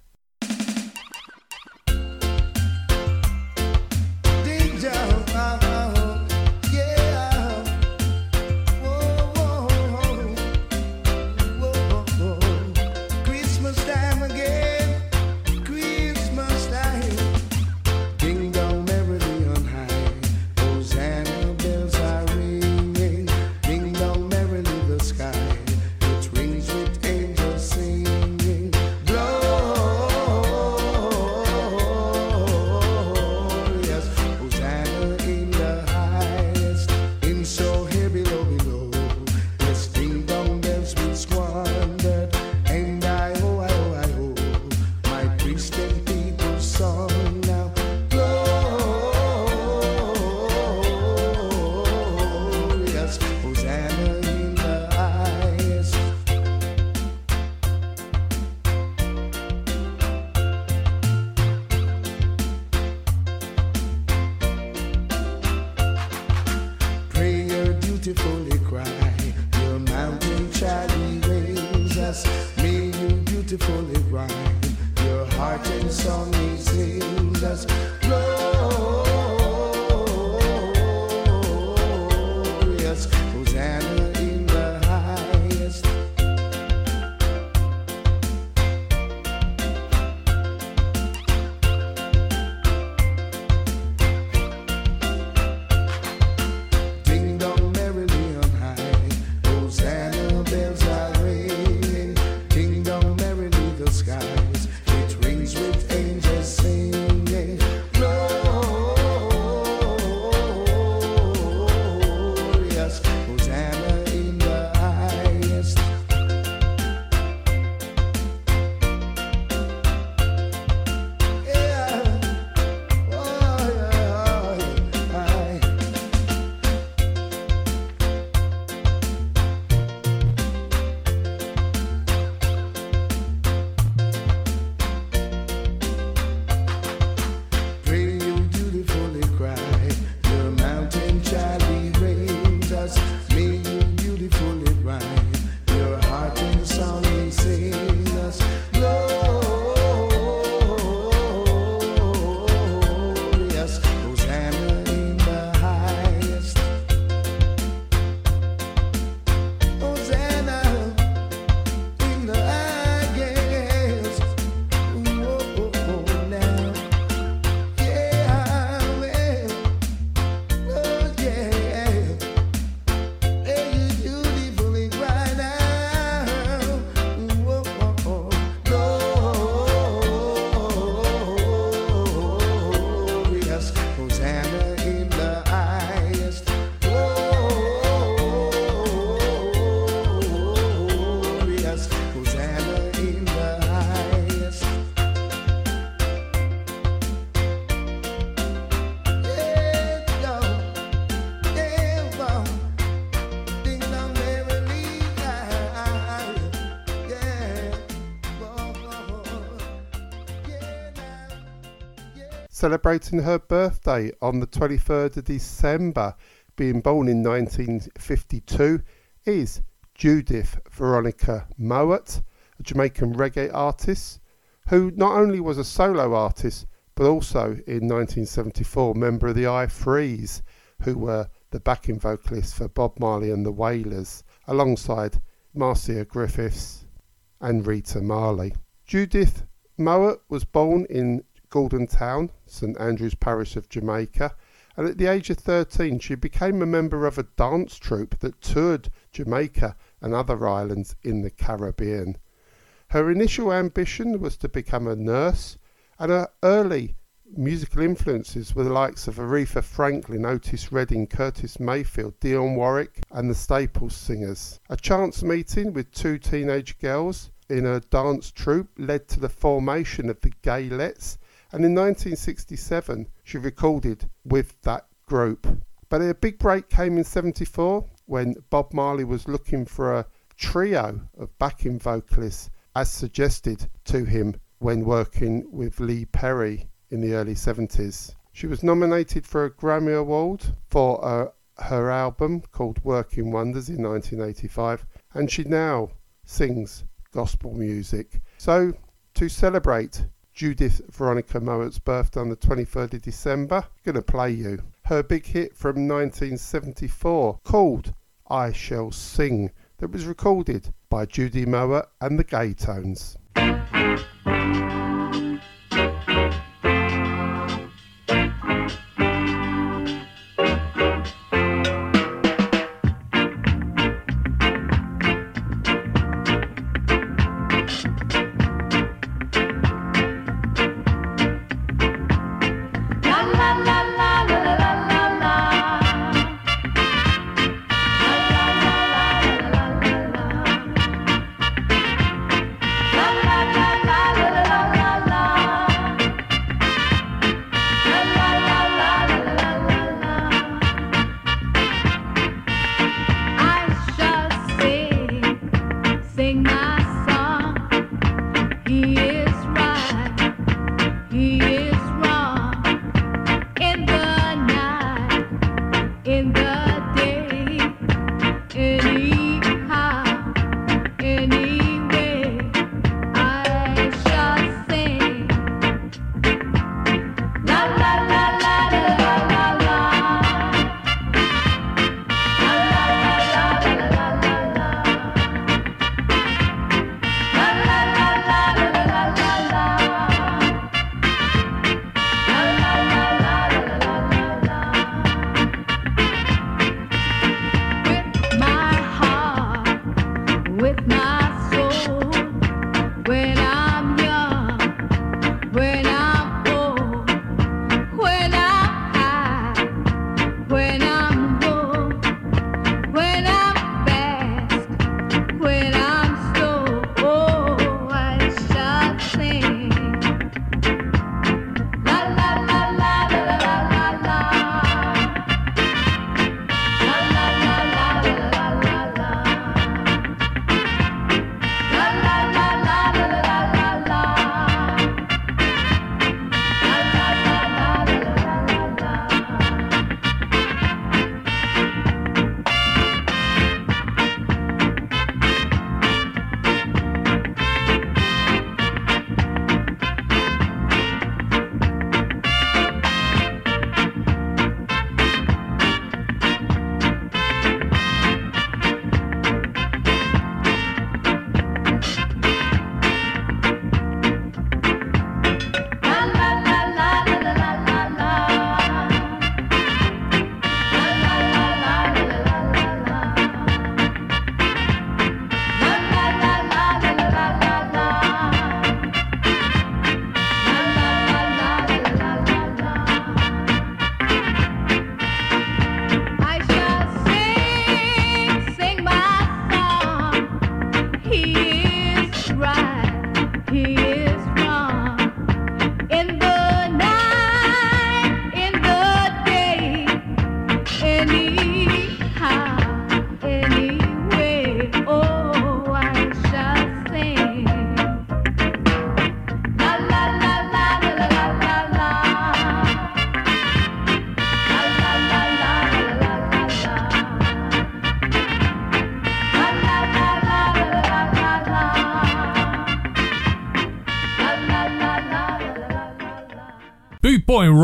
Celebrating her birthday on the 23rd of December, being born in 1952, is Judith Veronica Mowatt, a Jamaican reggae artist who not only was a solo artist but also in 1974 member of the I Threes, who were the backing vocalists for Bob Marley and the Wailers, alongside Marcia Griffiths and Rita Marley. Judith Mowatt was born in Gordon Town, St Andrews Parish of Jamaica, and at the age of 13 she became a member of a dance troupe that toured Jamaica and other islands in the Caribbean. Her initial ambition was to become a nurse, and her early musical influences were the likes of Aretha Franklin, Otis Redding, Curtis Mayfield, Dionne Warwick, and the Staples Singers. A chance meeting with two teenage girls, in a dance troupe led to the formation of the Gaylettes, and in 1967 she recorded with that group. But a big break came in 74 when Bob Marley was looking for a trio of backing vocalists as suggested to him when working with Lee Perry in the early 70s. She was nominated for a Grammy Award for uh, her album called Working Wonders in 1985, and she now sings gospel music. So, to celebrate Judith Veronica Mowatt's birthday on the 23rd of December, to play you her big hit from 1974 called I Shall Sing, that was recorded by Judy Mowatt and the Gay Tones.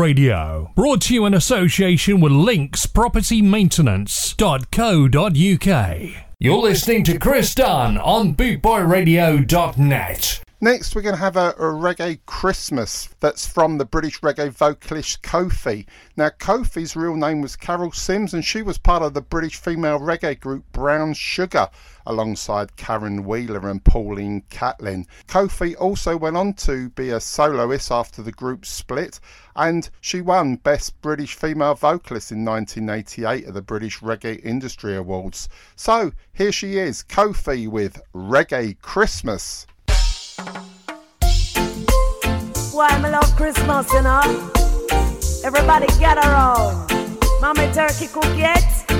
Radio, brought to you in association with Links Property linkspropertymaintenance.co.uk. You're listening to Chris Dunn on bootboyradio.net. Next, we're going to have a, a reggae Christmas that's from the British reggae vocalist Kofi. Now, Kofi's real name was Carol Sims, and she was part of the British female reggae group Brown Sugar alongside Caron Wheeler and Pauline Catlin. Kofi also went on to be a soloist after the group split, and she won Best British Female Vocalist in 1988 at the British Reggae Industry Awards. So, here she is, Kofi with Reggae Christmas. Why me love Christmas, you know? Everybody get around. Mommy turkey cook yet? Eh?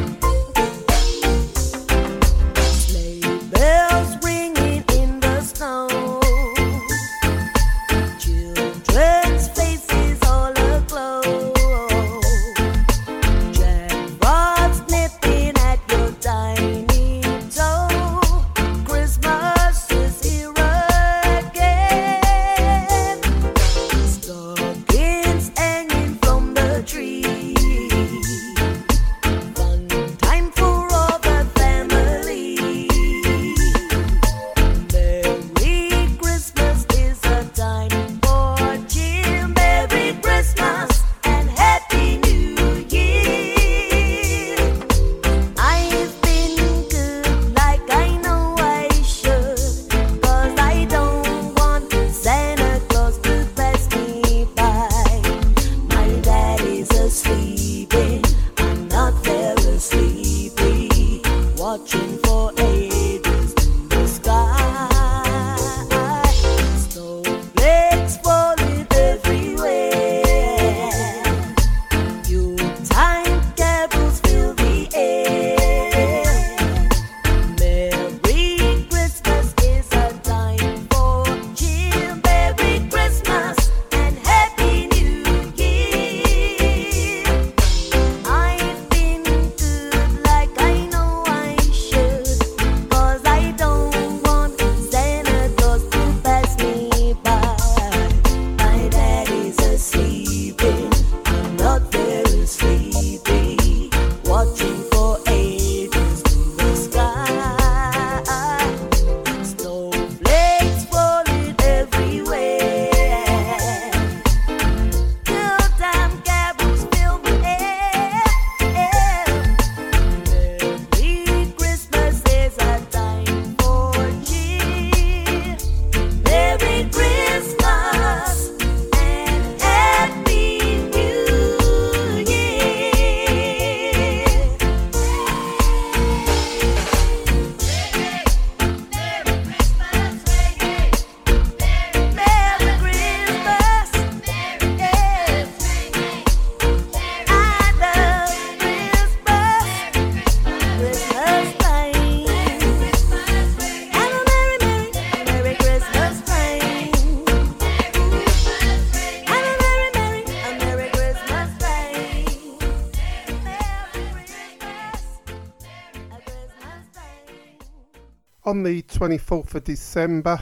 24th of December,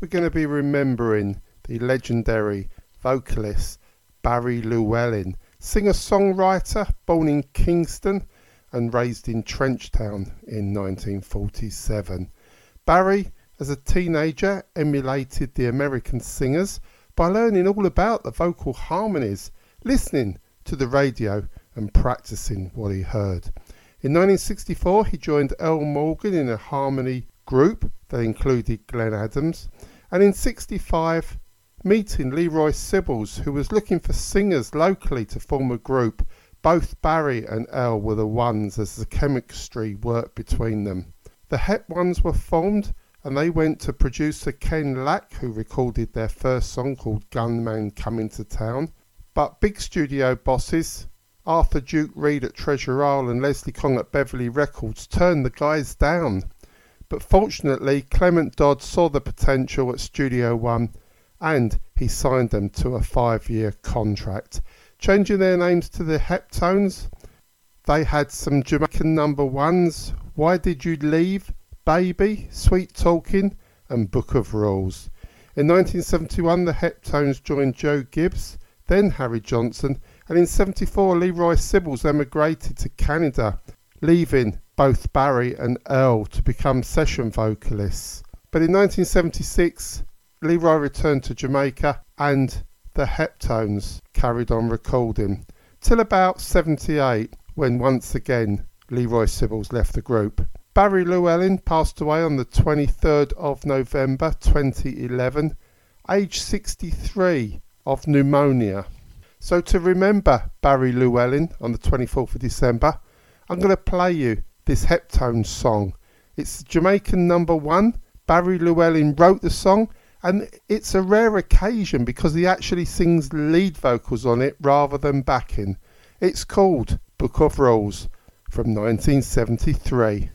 we're going to be remembering the legendary vocalist Barry Llewellyn, singer songwriter born in Kingston and raised in Trenchtown in 1947. Barry, as a teenager, emulated the American singers by learning all about the vocal harmonies, listening to the radio, and practicing what he heard. In 1964, he joined Earl Morgan in a harmony group that included Glenn Adams, and in 65, meeting Leroy Sibbles, who was looking for singers locally to form a group. Both Barry and Earl were the ones as the chemistry worked between them. The Heptones were formed and they went to producer Ken Lack, who recorded their first song called Gunman Coming to Town. But big studio bosses, Arthur Duke Reid at Treasure Isle and Leslie Kong at Beverly Records, turned the guys down. But fortunately, Clement Dodd saw the potential at Studio One and he signed them to a five year contract. Changing their names to the Heptones, they had some Jamaican number ones Why Did You Leave, Baby, Sweet Talking, and Book of Rules. In 1971, the Heptones joined Joe Gibbs, then Harry Johnson, and in 74, Leroy Sibbles emigrated to Canada, leaving both Barry and Earl to become session vocalists. But in 1976, Leroy returned to Jamaica and the Heptones carried on recording till about 78 when once again Leroy Sibbles left the group. Barry Llewellyn passed away on the 23rd of November 2011, aged 63 of pneumonia. So to remember Barry Llewellyn on the 24th of December, I'm going to play you this Heptone song. It's Jamaican number one. Barry Llewellyn wrote the song, and it's a rare occasion because he actually sings lead vocals on it rather than backing. It's called Book of Rules from 1973.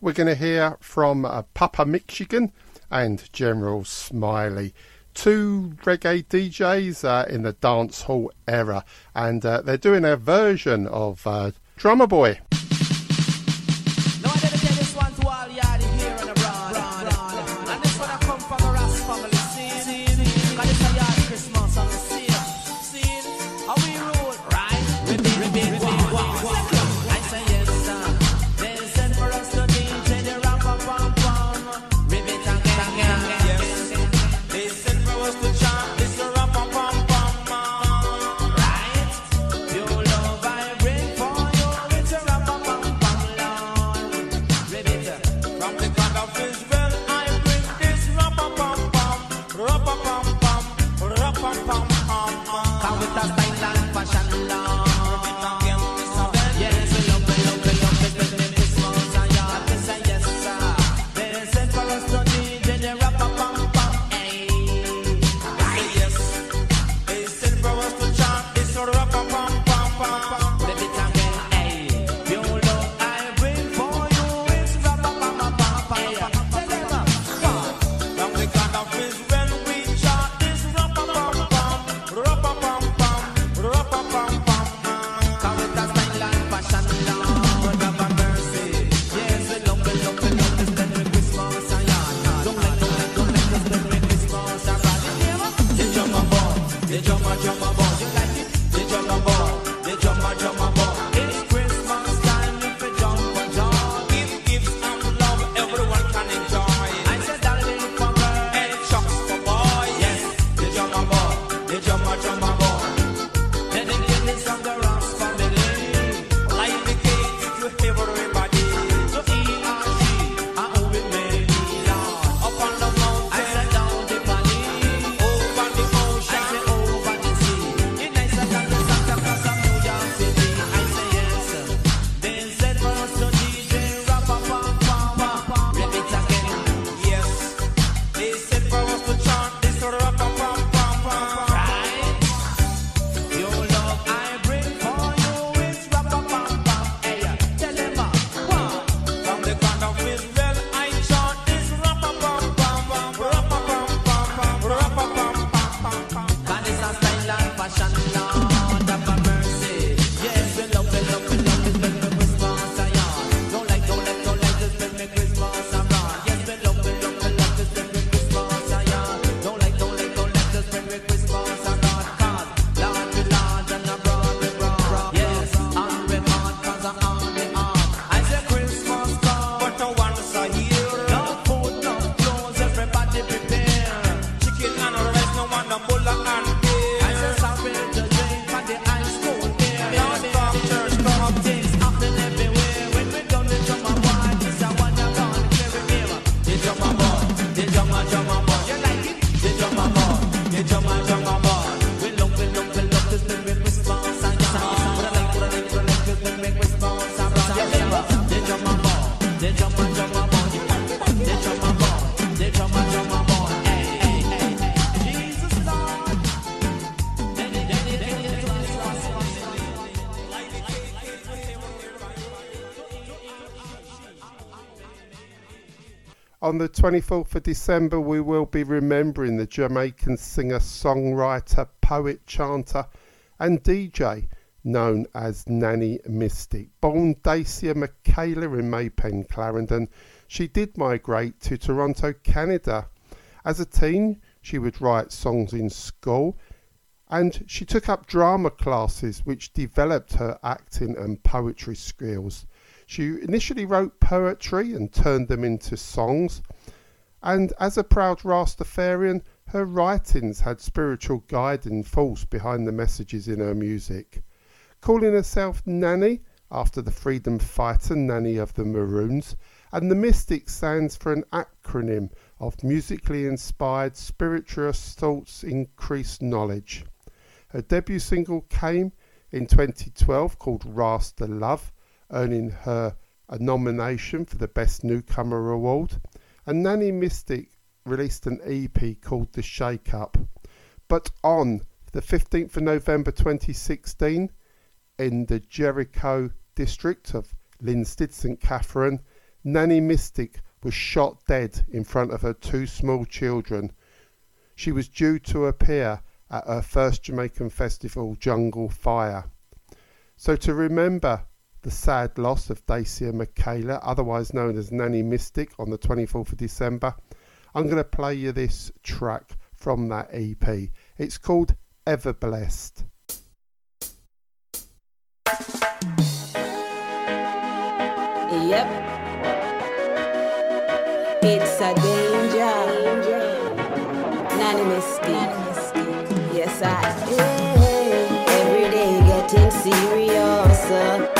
we're going to hear from uh, Papa Michigan and General Smiley, two reggae DJs uh, in the dance hall era, and uh, they're doing a version of uh, Drummer Boy. The 24th of December, we will be remembering the Jamaican singer, songwriter, poet, chanter, and DJ known as Nanny Mystic. Born Dacia Michaela in May Pen, Clarendon, she did migrate to Toronto, Canada. As a teen, she would write songs in school and she took up drama classes which developed her acting and poetry skills. She initially wrote poetry and turned them into songs, and as a proud Rastafarian, her writings had spiritual guiding force behind the messages in her music. Calling herself Nanny after the freedom fighter Nanny of the Maroons, and the Mystic stands for an acronym of musically inspired spirituous thoughts increased knowledge. Her debut single came in 2012 called Rasta Love, earning her a nomination for the Best Newcomer Award. And Nanny Mystic released an EP called The Shake Up. But on the 15th of November 2016, in the Jericho district of Linstead, St Catherine, Nanny Mystic was shot dead in front of her two small children. She was due to appear at her first Jamaican festival, Jungle Fire. So to remember the sad loss of Dacia Michaela, otherwise known as Nanny Mystic, on the 24th of December, I'm going to play you this track from that EP. It's called Ever Blessed. Yep. It's a danger. Nanny Mystic. Yes, I. Every day getting serious.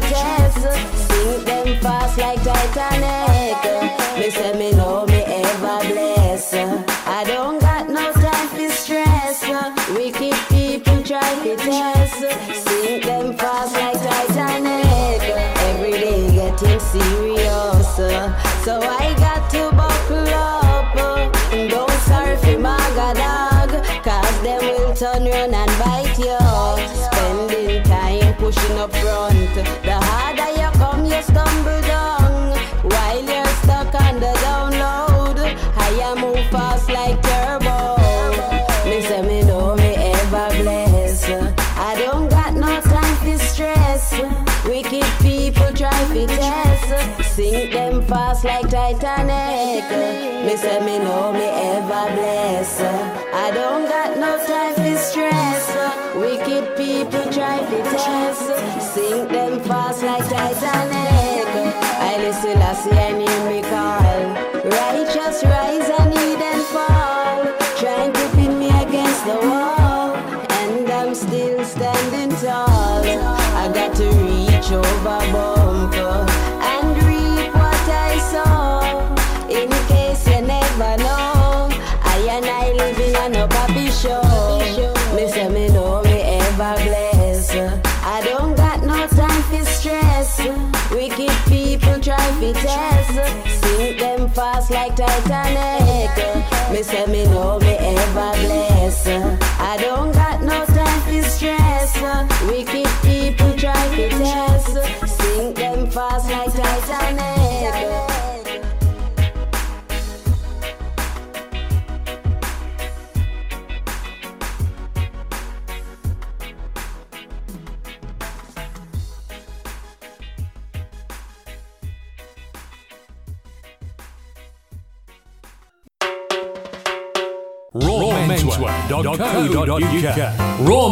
people Sink them fast like Titanic. Me say me know me ever bless. I don't got no time for stress. Wicked people try to test. Sink them fast like Titanic. Every day getting serious. So I got Titanic. Me say me know me ever bless. I don't got no time for stress. Wicked people try to test. Sink them fast like Titanic. I listen, I see, and hear me call. Righteous rise and need and fall. Trying to pin me against the wall. And I'm still standing tall. I got to reach over Me me know me ever bless. I don't got no time for stress. Uh. Wicked people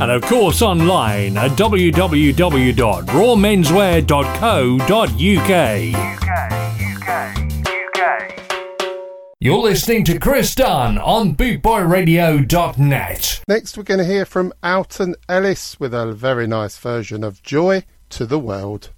and of course online at www.rawmenswear.co.uk. You're listening to Chris Dunn on bootboyradio.net. Next, we're going to hear from Alton Ellis with a very nice version of Joy to the World.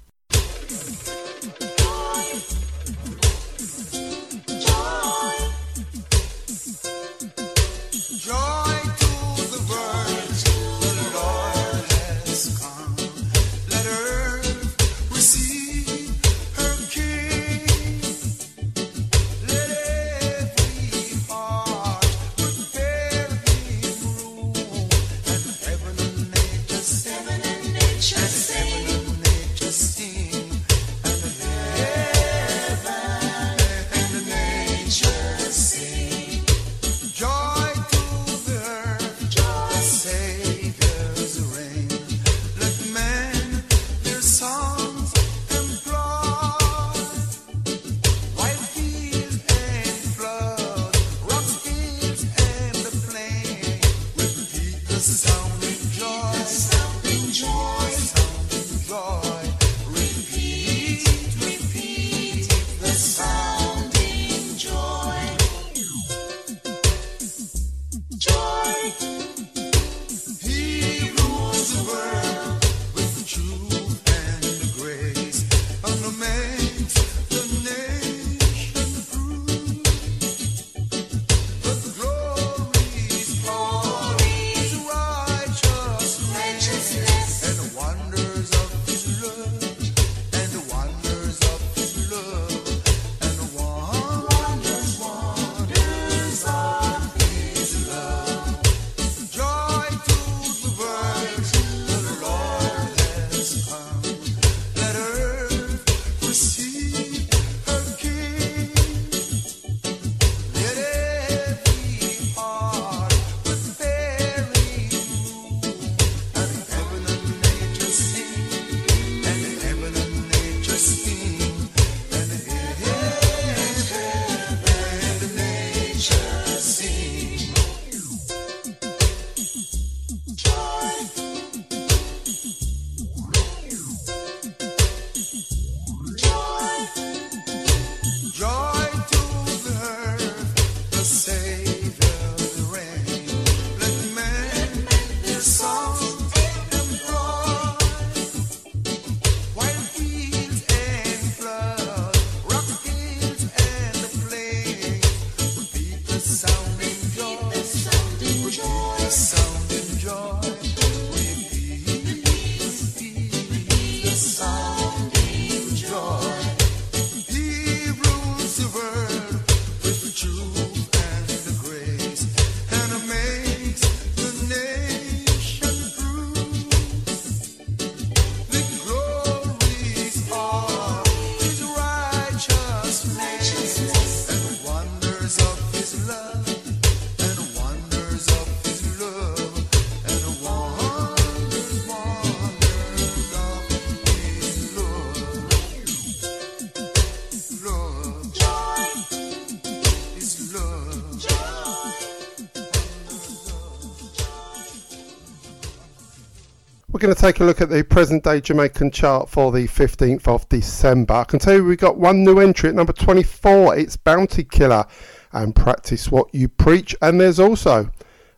We're going to take a look at the present day Jamaican chart for the 15th of December. I can tell you we've got one new entry at number 24. It's Bounty Killer and Practice What You Preach. And there's also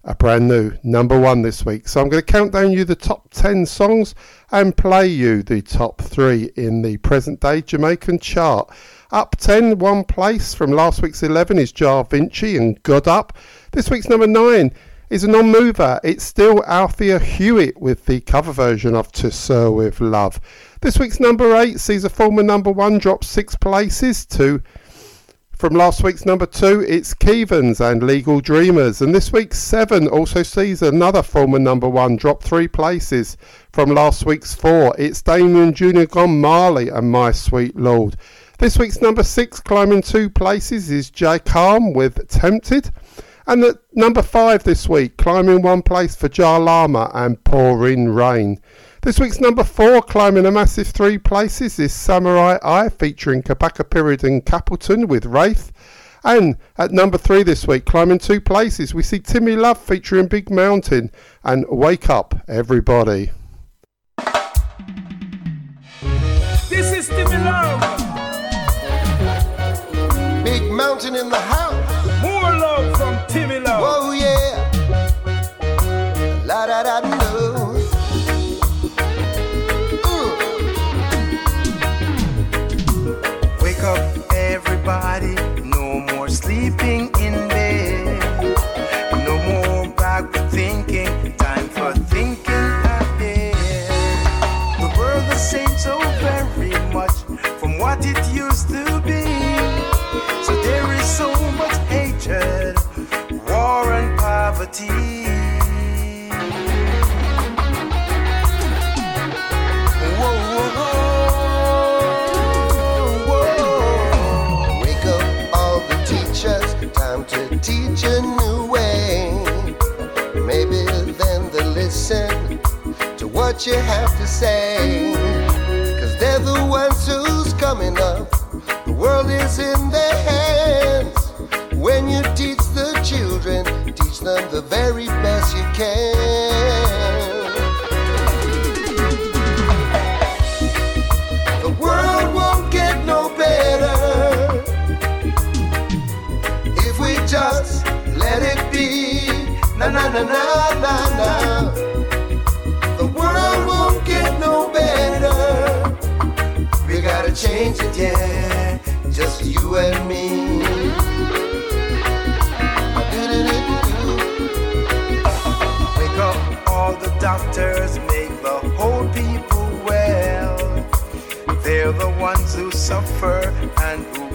a brand new number one this week. So I'm going to count down you the top 10 songs and play you the top three in the present day Jamaican chart. Up 10, one place from last week's 11 is Jah Vinci and God Up. This week's number 9 is a non-mover. It's still Althea Hewitt with the cover version of To Sir With Love. This week's number 8 sees a former number 1 drop 6 places to From last week's number two, it's Kevans and Legal Dreamers. And this week's seven also sees another former number one drop three places. From last week's four, it's Damian Jr. Gong Marley and My Sweet Lord. This week's number six, climbing two places, is Jay Calm with Tempted. And at number five this week, climbing one place for Jar Lama and Pouring Rain. This week's number four, climbing a massive three places, is Samory I featuring Kabaka Pyramid and Capleton with Wraith. And at number three this week, climbing two places, we see Timmy Love featuring Big Mountain and Wake Up Everybody. This is Timmy Love. Big Mountain in the house. Time to teach a new way. Maybe then they'll listen to what you have to say. Cause they're the ones who's coming up. The world is in their hands. When you teach the them the very best you can. The world won't get no better if we just let it be. Na na na na na na. The world won't get no better. We gotta change it, yeah. Just you and me. Doctors, make the whole people well. They're the ones who suffer and who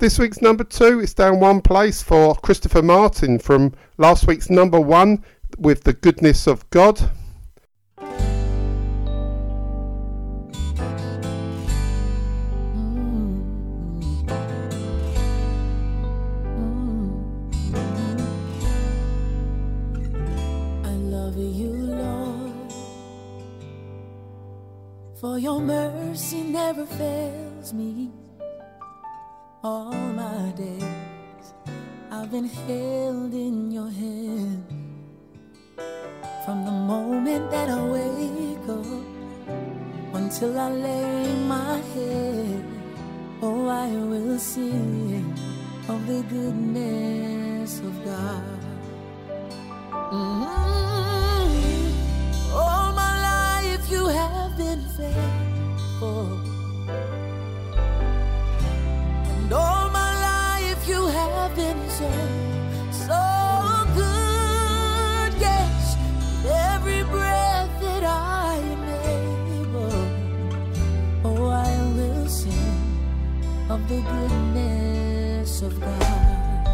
This week's number two is down one place for Christopher Martin from last week's number one with The Goodness of God. For your mercy never fails me. All my days I've been held in your hand. From the moment that I wake up until I lay my head, oh, I will sing of the goodness of God. Mhm. All my life you have been faithful. And all my life you have been so, so good. Yes, every breath that I am able, oh, I will sing of the goodness of God.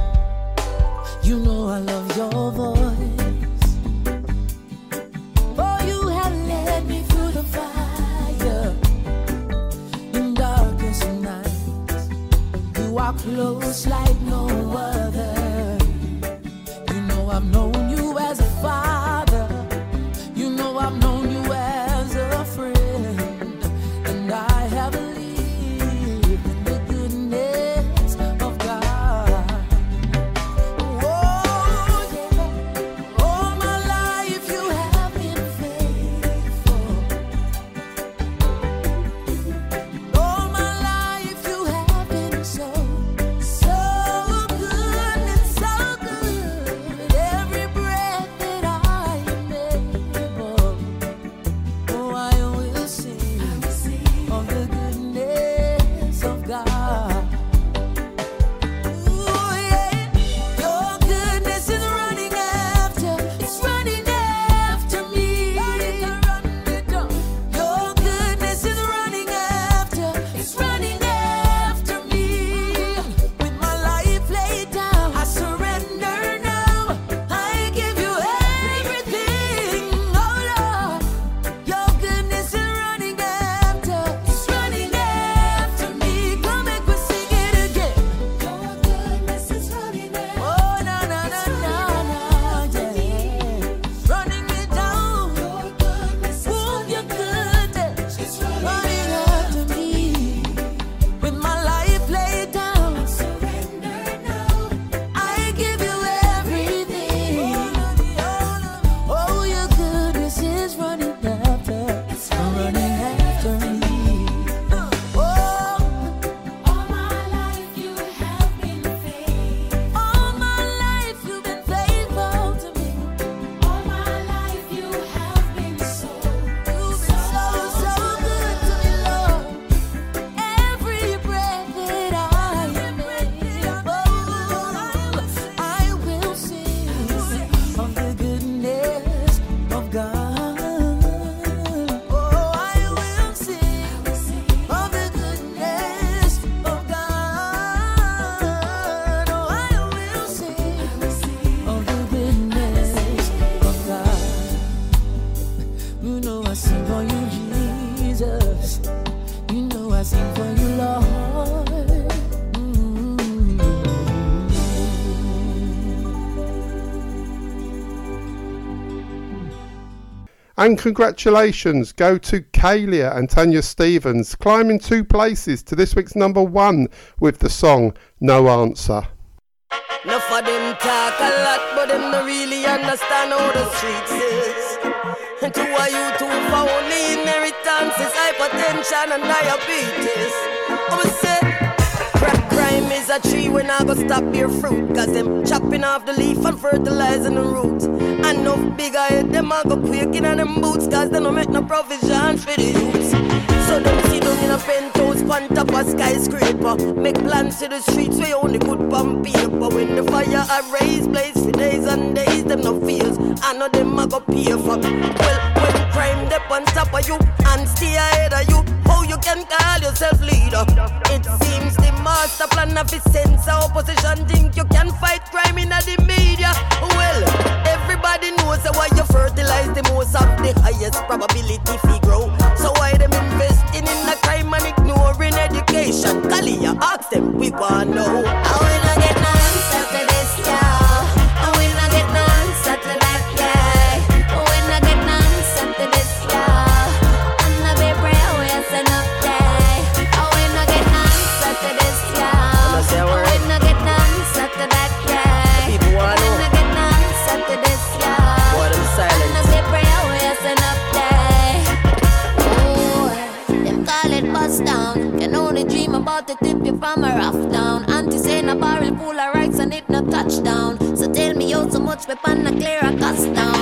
You know I love your voice. Are close like no other. And congratulations go to Kalia and Tanya Stephens, climbing two places to this week's number one with the song No Answer. Enough of them talk a lot, but them not really understand how the streets is. And to only inheritances, hypertension and diabetes. Is a tree when I go stop your fruit. Cause them chopping off the leaf and fertilizing the root. And no bigger head, them I go quaking on them boots. Cause they don't make no provision for the youths. So them see down in a pen house on top of skyscraper. Make plans to the streets where only good on paper. When the fire a raise, blaze for days and days, them no fears. I know them a go pay for. Well, when crime dep on top of you and stay ahead of you, how you can call yourself leader? It seems the master plan of his sense opposition think you can fight crime in the media. Well, everybody knows that why you fertilize the most of the highest probability fi grow. In the crime and ignoring education? Kalia, ask them, we wanna know. Only dream about the tip you from a rough down. Auntie saying a barrel full of rights and it no touchdown. So tell me how so much weapon a clear a custom.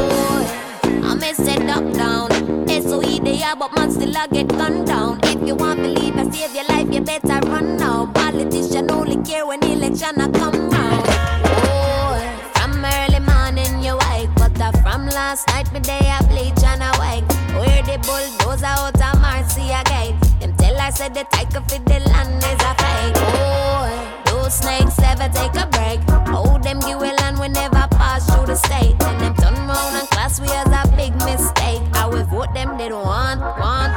Ooh, I may set up down. SOE they are, but man still I get gunned down. If you want to leave and save your life, you better run now. Politician only care when election a come round. Ooh, from early morning you wake, but uh, from last night me day I bleach and I wake. Where the bulldozer out of Marcia gate. I said the title for the land is a fake. Oh, those snakes ever take a break. Oh, them give a land we never pass through the state. Then them turn round and class we as a big mistake. I will vote them they don't want, want.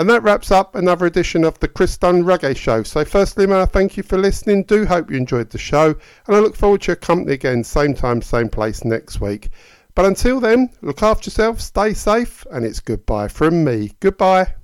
And that wraps up another edition of the Chris Dunn Reggae Show. So, firstly, may I thank you for listening. Do hope you enjoyed the show, and I look forward to your company again, same time, same place next week. But until then, look after yourself, stay safe, and it's goodbye from me. Goodbye.